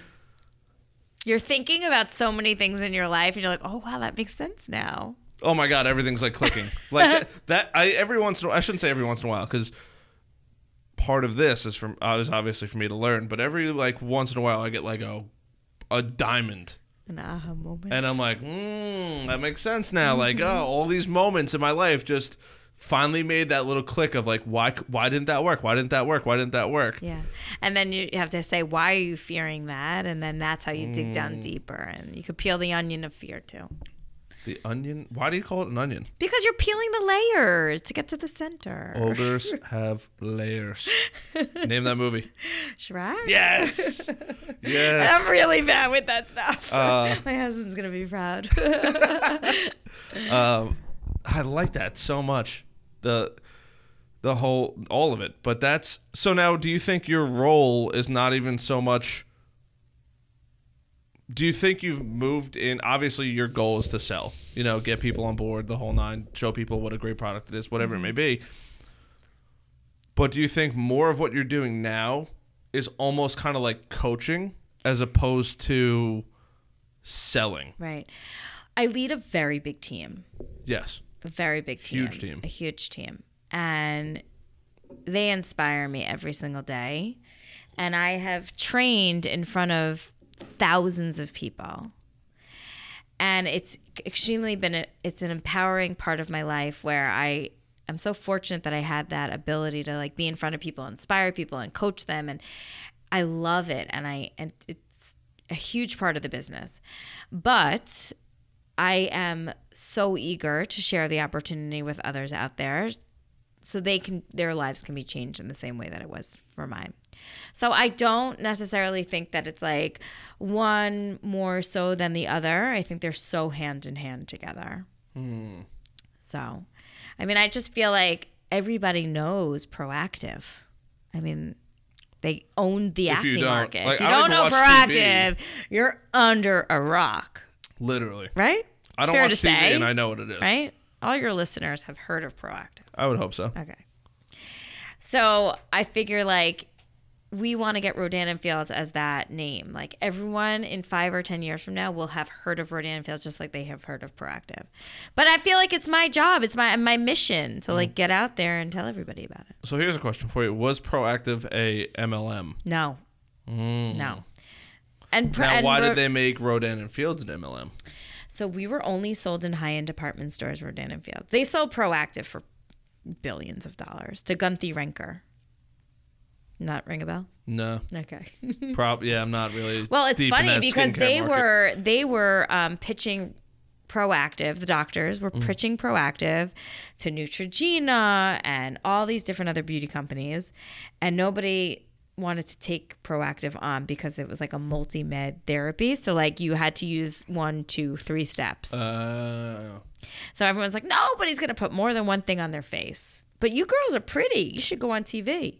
You're thinking about so many things in your life, and you're like, oh wow, that makes sense now. oh my god everything's like clicking like that, that. I every once in a, I shouldn't say every once in a while because part of this is from uh, is obviously for me to learn. But every like once in a while I get like a a diamond. An aha moment. And I'm like, mm, that makes sense now. Like, oh, all these moments in my life just finally made that little click of like, why, why didn't that work? Why didn't that work? Why didn't that work? Yeah. And then you have to say, why are you fearing that? And then that's how you dig down deeper. And you could peel the onion of fear too. The onion. Why do you call it an onion? Because you're peeling the layers to get to the center. Ogres have layers. Name that movie. Shrek? Yes. Yes. I'm really bad with that stuff. Uh, My husband's gonna be proud. um, I like that so much. The the whole all of it. But that's so now do you think your role is not even so much do you think you've moved in obviously your goal is to sell, you know, get people on board the whole nine, show people what a great product it is, whatever it mm-hmm. may be. But do you think more of what you're doing now is almost kind of like coaching as opposed to selling? right. I lead a very big team. Yes. A very big team. Huge team. A huge team. And they inspire me every single day. And I have trained in front of thousands of people. And it's extremely been a, it's an empowering part of my life where I am so fortunate that I had that ability to like be in front of people, inspire people and coach them and I love it and I and it's a huge part of the business. But I am so eager to share the opportunity with others out there so they can their lives can be changed in the same way that it was for mine. So I don't necessarily think that it's like one more so than the other. I think they're so hand in hand together. Hmm. So, I mean, I just feel like everybody knows Proactiv. I mean, they own the If acne market. like, if you I don't know watch TV. Proactiv, you're under a rock, Literally. right? I don't fair watch to TV say, and I know what it is. right? All your listeners have heard of Proactiv. I would hope so. Okay. So I figure like we want to get Rodan and Fields as that name. Like everyone in five or ten years from now will have heard of Rodan and Fields just like they have heard of Proactiv. But I feel like it's my job. It's my my mission to Mm. like get out there and tell everybody about it. So here's a question for you: Was Proactiv a MLM? No. No. And, Mm. Now, and why did they make Rodan and Fields an MLM? So we were only sold in high end department stores, Rodan and Fields. They sold Proactiv for billions of dollars to Guthy-Renker. Not ring a bell? No, Okay. prob yeah, I'm not really. Well, it's funny because they market. were they were um, pitching Proactiv. The doctors were Mm. pitching Proactiv to Neutrogena and all these different other beauty companies, and nobody wanted to take Proactiv on because it was like a multi med therapy. So like you had to use one, two, three steps. Uh, so everyone's like, nobody's gonna put more than one thing on their face. But you girls are pretty. You should go on TV.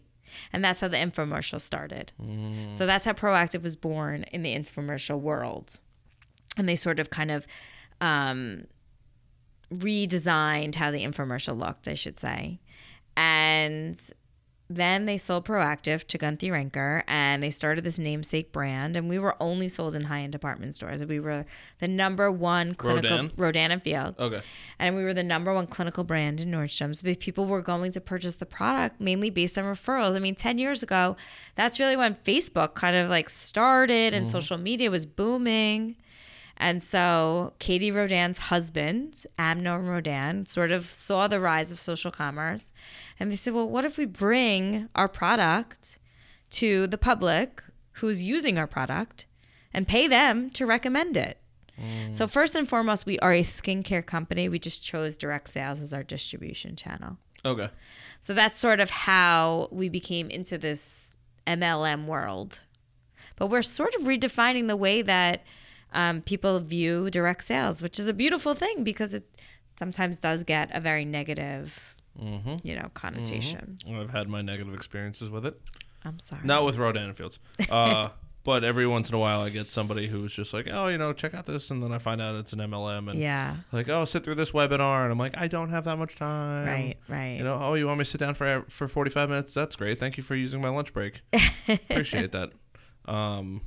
And that's how the infomercial started. So that's how Proactiv was born in the infomercial world. And they sort of kind of um, redesigned how the infomercial looked, I should say. And then they sold Proactiv to Guthy-Renker and they started this namesake brand. And we were only sold in high end department stores. We were the number one clinical Rodan? Rodan and Fields. okay. And we were the number one clinical brand in Nordstrom's. But people were going to purchase the product mainly based on referrals. I mean, 10 years ago, that's really when Facebook kind of like started and mm-hmm. social media was booming. And so Katie Rodan's husband, Amnon Rodan, sort of saw the rise of social commerce. And they said, well, what if we bring our product to the public who's using our product and pay them to recommend it? So mm. first and foremost, we are a skincare company. We just chose direct sales as our distribution channel. Okay. So that's sort of how we became into this MLM world. But we're sort of redefining the way that um, people view direct sales, which is a beautiful thing because it sometimes does get a very negative, you know, connotation. I've had my negative experiences with it. I'm sorry. Not with Rodan and Fields. Uh, but every once in a while, I get somebody who's just like, oh, you know, check out this, and then I find out it's an MLM, and Yeah. like, oh, sit through this webinar, and I'm like, I don't have that much time. Right. Right. You know, oh, you want me to sit down for for 45 minutes? That's great. Thank you for using my lunch break. Appreciate that. Um,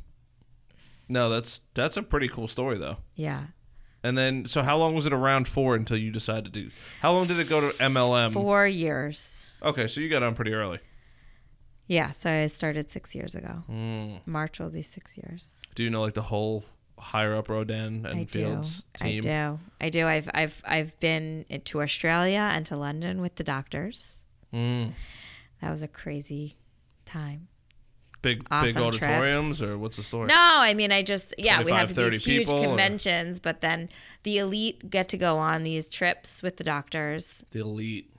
no, that's that's a pretty cool story though. yeah. And then, so how long was it around for until you decided to? Do? How long did it go to MLM? Four years. Okay, so you got on pretty early. Yeah. So I started six years ago. Mm. March will be six years. Do you know like the whole higher up Rodan and I Fields do. team? I do. I do. I've I've I've been to Australia and to London with the doctors. Mm. That was a crazy time. Big big auditoriums, trips. or what's the story? No, I mean I just yeah, we have these huge people, or- conventions, but then the elite get to go on these trips with the doctors. The elite.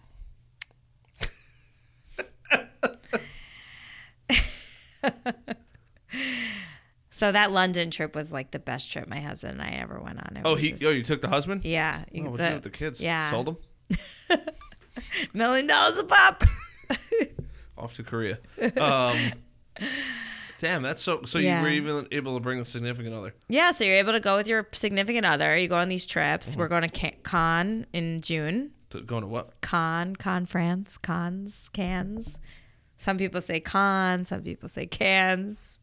So that London trip was like the best trip my husband and I ever went on. It Oh, he. just- Oh, you took the husband. yeah, Oh, you do with the kids? yeah. Sold them million dollars a pop. off to Korea. Um, damn, that's so. So Yeah. you were even able to bring a significant other. yeah, so you're able to go with your significant other. You go on these trips. Mm-hmm. We're going to Con in June. To going to what? Con, Con France, Cons, Cans. Some people say Con, some people say Cans.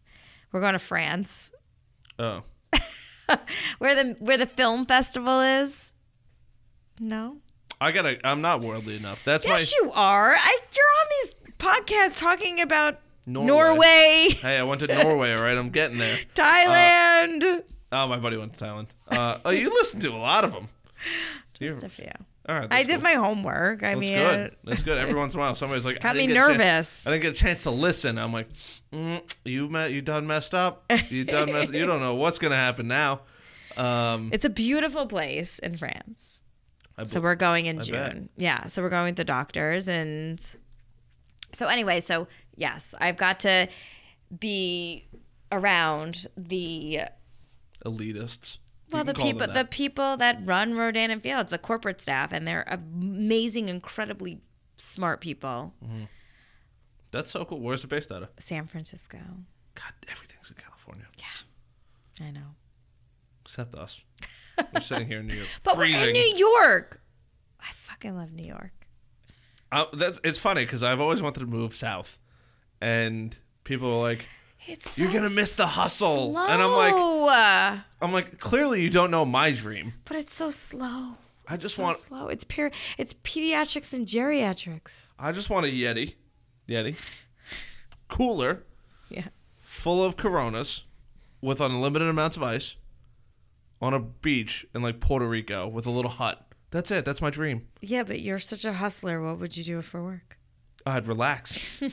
We're going to France, Oh, where the where the film festival is. No. I gotta. I'm not worldly enough. That's Yes, my. you are. I, you're on these podcasts talking about Norway. Norway, Hey, I went to Norway. All right, I'm getting there. Thailand. Oh, my buddy went to Thailand. Uh, oh, you listened to a lot of them. Just a few. All right, I did cool. my homework. I That's mean, good. That's good. Every once in a while, somebody's like, Got I didn't me get a chan- nervous. I didn't get a chance to listen. I'm like, mm, you met, you done messed up. You done messed. you don't know what's gonna happen now. Um, it's a beautiful place in France. So we're going in I bet. June. Yeah. So we're going with the doctors. And so, anyway, so yes, I've got to be around the elitists. Well the people the that. people that run Rodan and Fields, the corporate staff, and they're amazing, incredibly smart people. Mm-hmm. That's so cool. Where's it based out of? San Francisco. God, everything's in California Yeah, I know. except us. We're sitting here in New York, But freezing. we're in New York. I fucking love New York. Uh, that's it's funny because I've always wanted to move south, and people are like, It's You're gonna miss the hustle. And I'm like- I'm like, clearly you don't know my dream. but it's so slow. I It's just so want- slow. It's pure. It's pediatrics and geriatrics. I just want a Yeti, Yeti, cooler, Yeah. full of Coronas, with unlimited amounts of ice, on a beach in like Puerto Rico with a little hut. That's it. That's my dream. Yeah, but you're such a hustler. What would you do for work? I'd relax.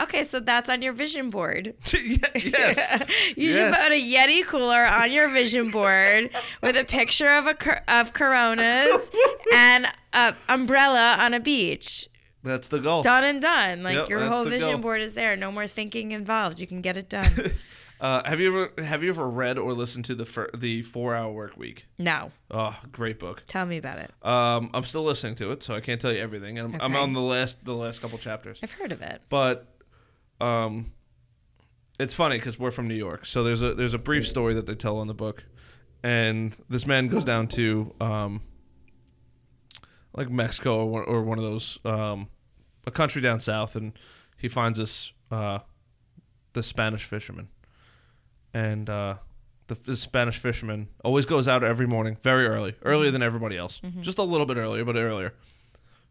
Okay, so that's on your vision board. Yes. You should Yes. put a Yeti cooler on your vision board with a picture of a of Coronas and a umbrella on a beach. That's the goal. Done and done. Like Yep, your whole vision goal. board is there. No more thinking involved. You can get it done. Uh, have you ever have you ever read or listened to the fir- the Four Hour Work Week? no, Oh, great book. tell me about it. Um, I'm still listening to it, so I can't tell you everything, and I'm, I'm Okay. on the last the last couple chapters. I've heard of it. But um, it's funny because we're from New York, so there's a there's a brief story that they tell in the book, and this man goes down to um, like Mexico or one, or one of those um, a country down south, and he finds this uh, the Spanish fisherman, and uh, the, the Spanish fisherman always goes out every morning, very early, earlier than everybody else, just a little bit earlier, but earlier.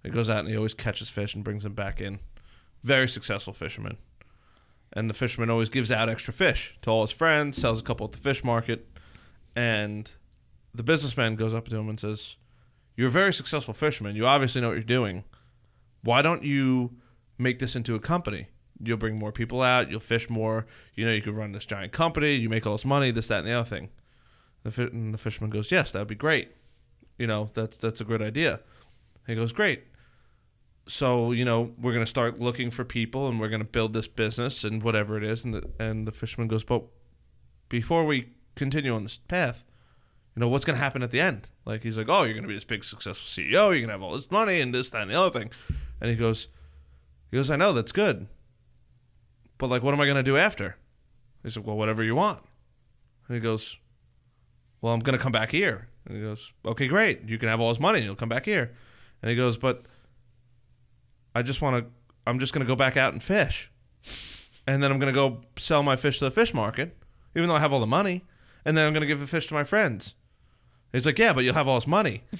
He goes out and he always catches fish and brings them back in. Very successful fisherman. And the fisherman always gives out extra fish to all his friends, sells a couple at the fish market, and the businessman goes up to him and says, You're a very successful fisherman. You obviously know what you're doing. Why don't you make this into a company? You'll bring more people out, you'll fish more, you know, you could run this giant company, you make all this money, this, that, and the other thing. The, fi- and the fisherman goes, Yes, that would be great. You know, that's that's a great idea. He goes, Great so you know we're gonna start looking for people and we're gonna build this business and whatever it is and the and the fisherman goes but before we continue on this path you know what's gonna happen at the end like he's like oh you're gonna be this big successful ceo you're gonna have all this money and this that and the other thing and he goes he goes i know that's good but like what am i gonna do after? He's like well whatever you want. And he goes well i'm gonna come back here. And he goes okay great. You can have all his money and you'll come back here. And he goes but I just want to. I'm just going to go back out and fish, and then I'm going to go sell my fish to the fish market, even though I have all the money, and then I'm going to give the fish to my friends. He's like, yeah, but you'll have all this money.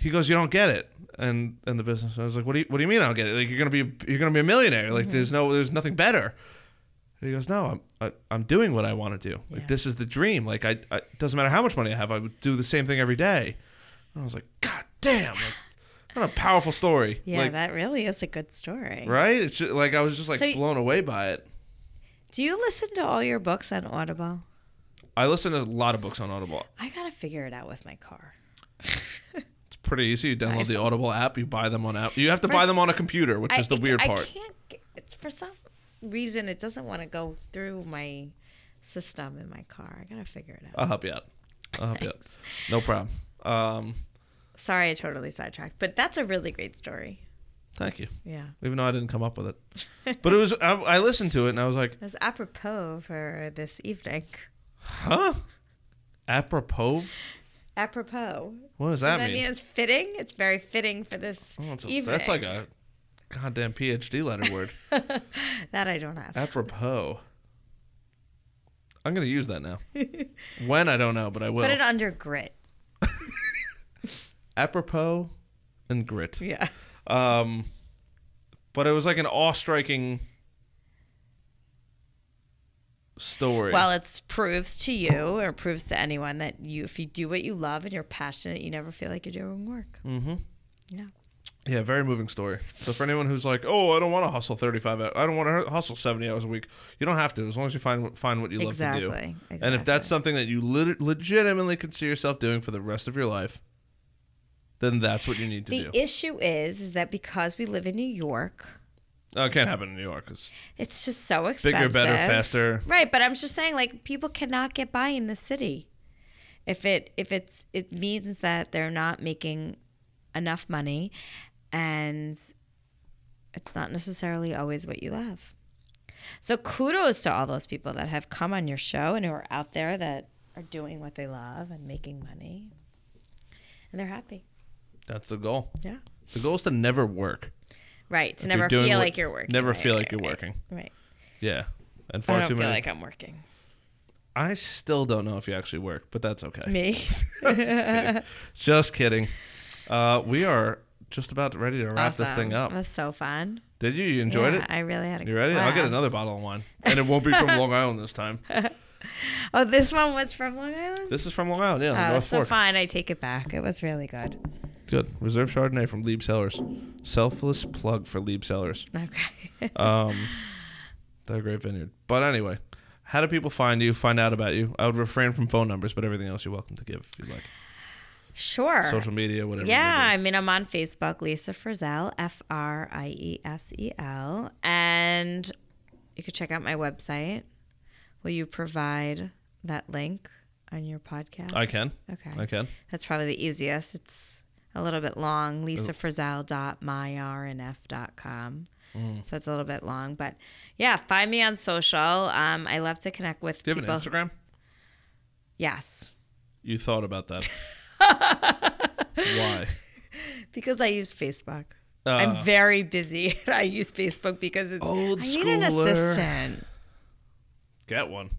He goes, you don't get it, and and the business. I was like, what do you what do you mean I don't get it? Like you're gonna be you're gonna be a millionaire. Like there's no there's nothing better. And he goes, no, I'm I, I'm doing what I want to do. Like Yeah. this is the dream. Like I, I doesn't matter how much money I have, I would do the same thing every day. And I was like, God damn. Like, What a powerful story. Yeah, like, that really is a good story. right? It's just, like I was just like So blown away by it. Do you listen to all your books on Audible? I listen to a lot of books on Audible. I gotta figure it out with my car. Pretty easy. You download the Audible app. You buy them on app. You have to buy them on a computer, which I- is the weird I part. can't. It's for some reason it doesn't want to go through my system in my car. I gotta figure it out. I'll help you out. I'll help you out. No problem. Um, Sorry, I totally sidetracked, but that's a really great story. thank you. Yeah, Even though I didn't come up with it, but it was. I, I listened to it and I was like, it was apropos for this evening. huh? Apropos? Apropos. What does that That mean? It's fitting. It's very fitting for this Oh, a- evening. that's like a goddamn PhD letter word. that I don't have. Apropos. I'm gonna use that now. when I don't know, but I will. Put it under grit. Apropos and grit. Yeah. Um, but it was like an awe-striking story. Well, it proves to you, or proves to anyone that you, if you do what you love and you're passionate, you never feel like you're doing work. mm-hmm. Yeah. Yeah, very moving story. So for anyone who's like, "Oh, I don't want to hustle 35 hours. I don't want to hustle 70 hours a week." You don't have to as long as you find find what you love to do. Exactly. And if that's something that you lit legitimately could see yourself doing for the rest of your life, then that's what you need to the do. The issue is, is that because we live in New York, Oh, it can't happen in New York. It's it's just so expensive. bigger, better, faster. Right, but I'm just saying, like, people cannot get by in the city. If it if it's it means that they're not making enough money, and it's not necessarily always what you love. So kudos to all those people that have come on your show and who are out there that are doing what they love and making money, and they're happy. That's the goal. Yeah. The goal is to never work. Right. To If never feel what- like you're working. Never Right, feel right, like you're right, working. Right. Yeah. And far I don't too feel many. like I'm working. I still don't know if you actually work, but that's okay. Me. Just kidding. Just kidding. Uh, we are just about ready to wrap this thing up. It was so fun. Did you? You enjoyed Yeah, it? I really had a good. You ready? I'll get another bottle of wine, and it won't be from Long Island this time. Oh, this one was from Long Island. This is from Long Island, yeah, oh, North so Fork. fine. I take it back. It was really good. Good. Reserve Chardonnay from Lieb Cellars. Selfless plug for Lieb Cellars. Okay. Um, they're a great vineyard. But anyway, how do people find you, find out about you? I would refrain from phone numbers, but everything else you're welcome to give if you'd like. sure. Social media, whatever. Yeah, I mean, I'm on Facebook, Lisa Friesel, F R I E S E L, and you could check out my website. Will you provide that link on your podcast? I can. Okay. I can. That's probably the easiest. It's a little bit long. lisafriesel.myrnf.com. Mm. So it's a little bit long, but yeah, find me on social. Um, I love to connect with Do you have an Instagram? Yes, You thought about that. Why? because I use Facebook. Uh, I'm very busy. I use Facebook because it's Old I need an schooler. assistant. get one.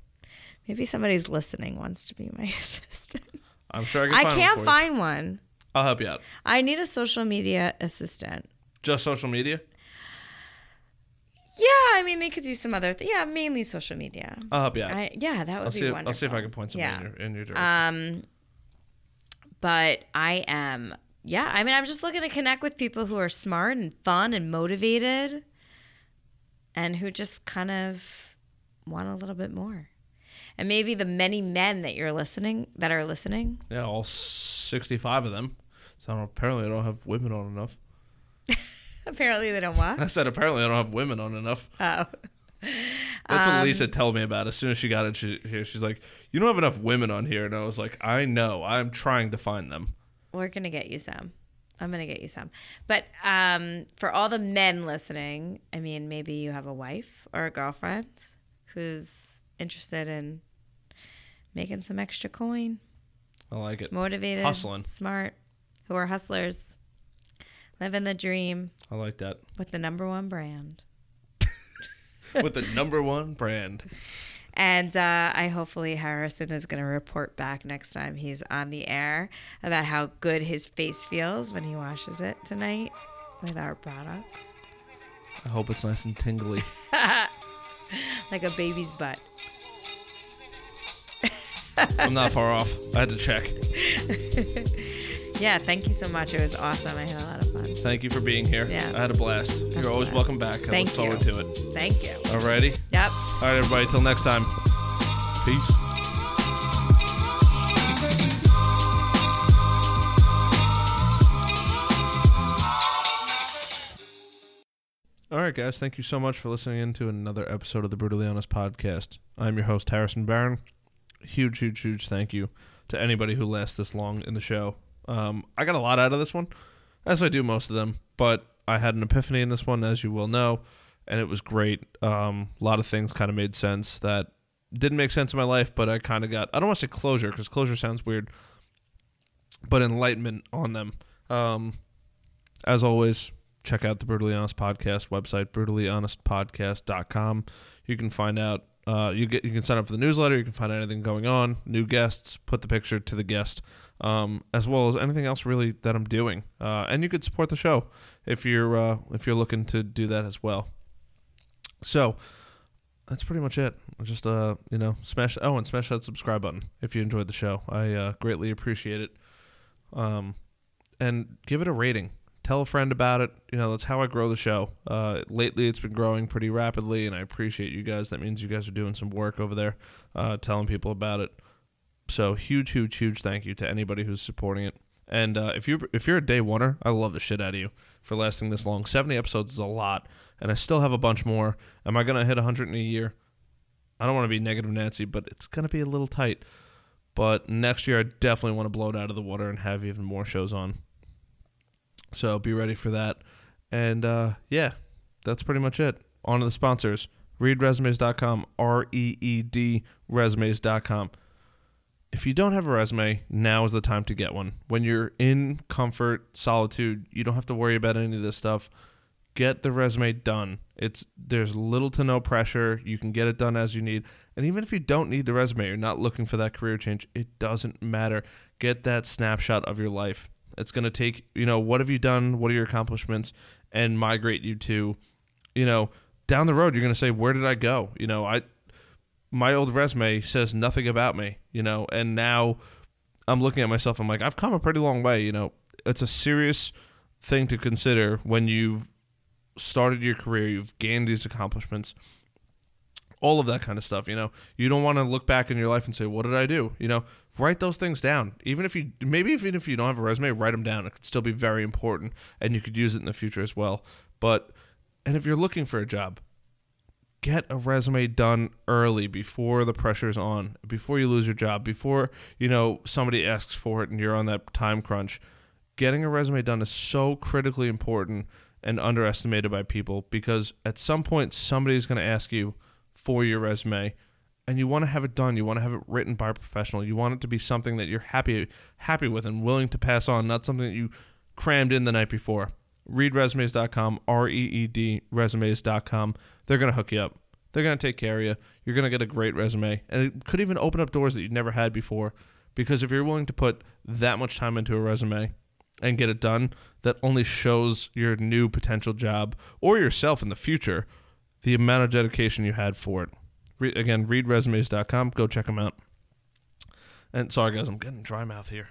Maybe somebody's listening wants to be my assistant. I'm sure I can I find can't one find one. I'll help you out. I need a social media assistant. Just social media? Yeah, I mean they could do some other. Th- yeah, mainly social media. I'll help you out. I, yeah, that would I'll be see. If, wonderful. I'll see if I can point something Yeah. in your in your direction. Um, but I am, yeah. I mean, I'm just looking to connect with people who are smart and fun and motivated, and who just kind of want a little bit more. And maybe the many men that you're listening that are listening. yeah, all 65 of them. So I don't, apparently I don't have women on enough. Apparently, they don't want. I said apparently I don't have women on enough. oh, That's Um, what Lisa told me about as soon as she got in she, here. She's like, "You don't have enough women on here," and I was like, "I know. I'm trying to find them." we're gonna get you some. I'm gonna get you some. But um, for all the men listening, I mean, maybe you have a wife or a girlfriend who's interested in making some extra coin, I like it. motivated, Hustling. smart, who are hustlers, living the dream I like that. with the number one brand. With the number one brand. And uh, I hopefully Harrison is going to report back next time he's on the air about how good his face feels when he washes it tonight with our products, I hope it's nice and tingly. like a baby's butt. I'm not far off. I had to check. Yeah, thank you so much. It was awesome. I had a lot of fun. Thank you for being here. Yeah. I had a blast. You're always blast. welcome back. I Thank look forward you. to it. Thank you. Alrighty. Yep. All right, everybody. Till next time. Peace. All right, guys. Thank you so much for listening in to another episode of the Brutally Honest podcast. I'm your host, Harrison Barron. Huge, huge, huge thank you to anybody who lasts this long in the show. Um, I got a lot out of this one, as I do most of them, but I had an epiphany in this one, as you will know, and it was great. Um, a lot of things kind of made sense that didn't make sense in my life, but I kind of got, I don't want to say closure, because closure sounds weird, but enlightenment on them. Um, as always, check out the Brutally Honest Podcast website, brutallyhonestpodcast.com. You can find out uh, you get you can sign up for the newsletter. You can find out anything going on, new guests, put the picture to the guest, um, as well as anything else really that I'm doing. Uh, and you could support the show if you're uh, if you're looking to do that as well. So that's pretty much it. Just uh, you know, smash oh and smash that subscribe button if you enjoyed the show. I uh, greatly appreciate it. Um, and give it a rating. Tell a friend about it. You know, that's how I grow the show. Uh, lately, it's been growing pretty rapidly, and I appreciate you guys. That means you guys are doing some work over there, uh, telling people about it. So huge, huge, huge thank you to anybody who's supporting it. And uh, if you if you're a day oneer, I love the shit out of you for lasting this long. Seventy episodes is a lot, and I still have a bunch more. Am I gonna hit hundred in a year? I don't want to be negative Nancy, but it's gonna be a little tight. But next year, I definitely want to blow it out of the water and have even more shows on. So be ready for that. And uh, yeah, that's pretty much it. On to the sponsors. ReedResumes.com, R E E D resumes.com. If you don't have a resume, now is the time to get one. When you're in comfort, solitude, you don't have to worry about any of this stuff. Get the resume done. It's there's little to no pressure. You can get it done as you need. And even if you don't need the resume, you're not looking for that career change, it doesn't matter. Get that snapshot of your life. It's going to take, you know, what have you done? What are your accomplishments? And migrate you to, you know, down the road, you're going to say, where did I go? You know, I, my old resume says nothing about me, you know, and now I'm looking at myself. I'm like, I've come a pretty long way. You know, it's a serious thing to consider when you've started your career, you've gained these accomplishments, all of that kind of stuff. You know, you don't want to look back in your life and say, "What did I do?" You know, write those things down. Even if you maybe even if you don't have a resume, write them down. It could still be very important, and you could use it in the future as well. But and if you're looking for a job, get a resume done early before the pressure's on, before you lose your job, before you know somebody asks for it and you're on that time crunch. Getting a resume done is so critically important and underestimated by people because at some point somebody's going to ask you for your resume and you want to have it done you want to have it written by a professional you want it to be something that you're happy happy with and willing to pass on not something that you crammed in the night before reedresumes.com r-e-e-d resumes.com they're going to hook you up they're going to take care of you you're going to get a great resume and it could even open up doors that you never had before because if you're willing to put that much time into a resume and get it done that only shows your new potential job or yourself in the future the amount of dedication you had for it. Re- again, reedresumes.com. Go check them out. And sorry, guys, I'm getting dry mouth here.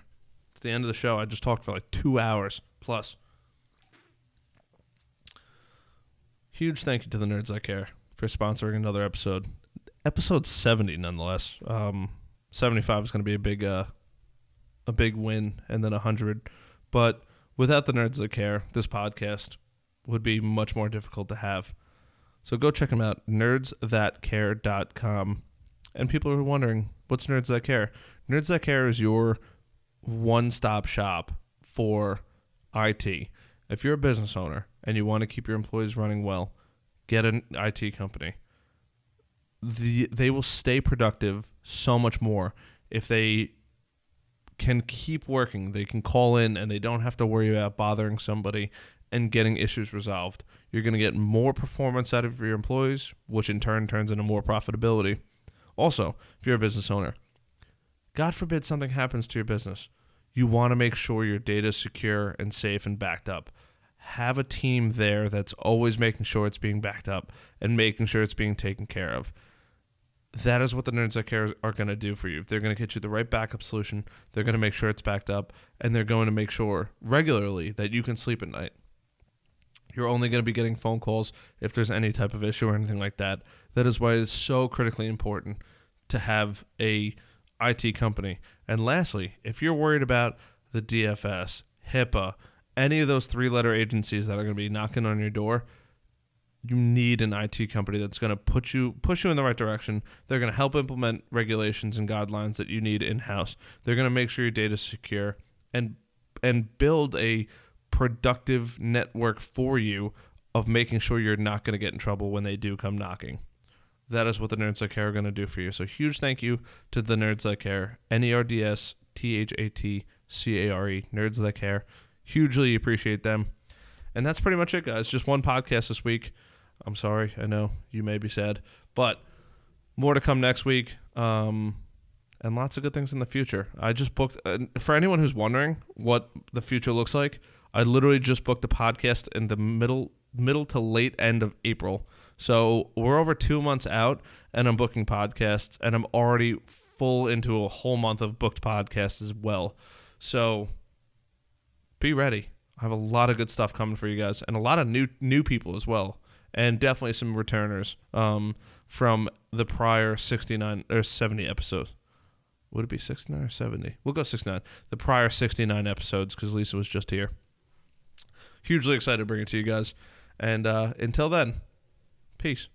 It's the end of the show. I just talked for like two hours plus. Huge thank you to the Nerds That Care for sponsoring another episode. Episode 70, nonetheless. Um, 75 is going to be a big, uh, a big win, and then 100. But without the Nerds That Care, this podcast would be much more difficult to have. So go check them out, nerdsthatcare.com. And people are wondering, what's Nerds That Care? Nerds That Care is your one stop shop for IT. If you're a business owner and you want to keep your employees running well, get an IT company. The, they will stay productive so much more if they can keep working. They can call in and they don't have to worry about bothering somebody and getting issues resolved. You're going to get more performance out of your employees, which in turn turns into more profitability. Also, if you're a business owner, God forbid something happens to your business, you want to make sure your data is secure and safe and backed up. Have a team there that's always making sure it's being backed up and making sure it's being taken care of. That is what the Nerds That Care are going to do for you. They're going to get you the right backup solution. They're going to make sure it's backed up, and they're going to make sure regularly that you can sleep at night. You're only going to be getting phone calls if there's any type of issue or anything like that. That is why it's so critically important to have a IT company. And lastly, if you're worried about the DFS, HIPAA, any of those three-letter agencies that are going to be knocking on your door, you need an IT company that's going to put you push you in the right direction. They're going to help implement regulations and guidelines that you need in-house. They're going to make sure your data is secure and and build a productive network for you of making sure you're not going to get in trouble when they do come knocking. That is what the Nerds That Care are going to do for you. So huge thank you to the Nerds That Care, N E R D S T H A T C A R E, Nerds That Care. Hugely appreciate them. And that's pretty much it, guys. Just one podcast this week. I'm sorry. I know you may be sad, but more to come next week. Um, and lots of good things in the future. I just booked, uh, for anyone who's wondering what the future looks like, I literally just booked a podcast in the middle middle to late end of April. So we're over two months out, and I'm booking podcasts, and I'm already full into a whole month of booked podcasts as well. So be ready. I have a lot of good stuff coming for you guys, and a lot of new new people as well, and definitely some returners um, from the prior 69 or 70 episodes. Would it be 69 or 70? We'll go 69. The prior 69 episodes because Lisa was just here. Hugely excited to bring it to you guys. And uh, until then, peace.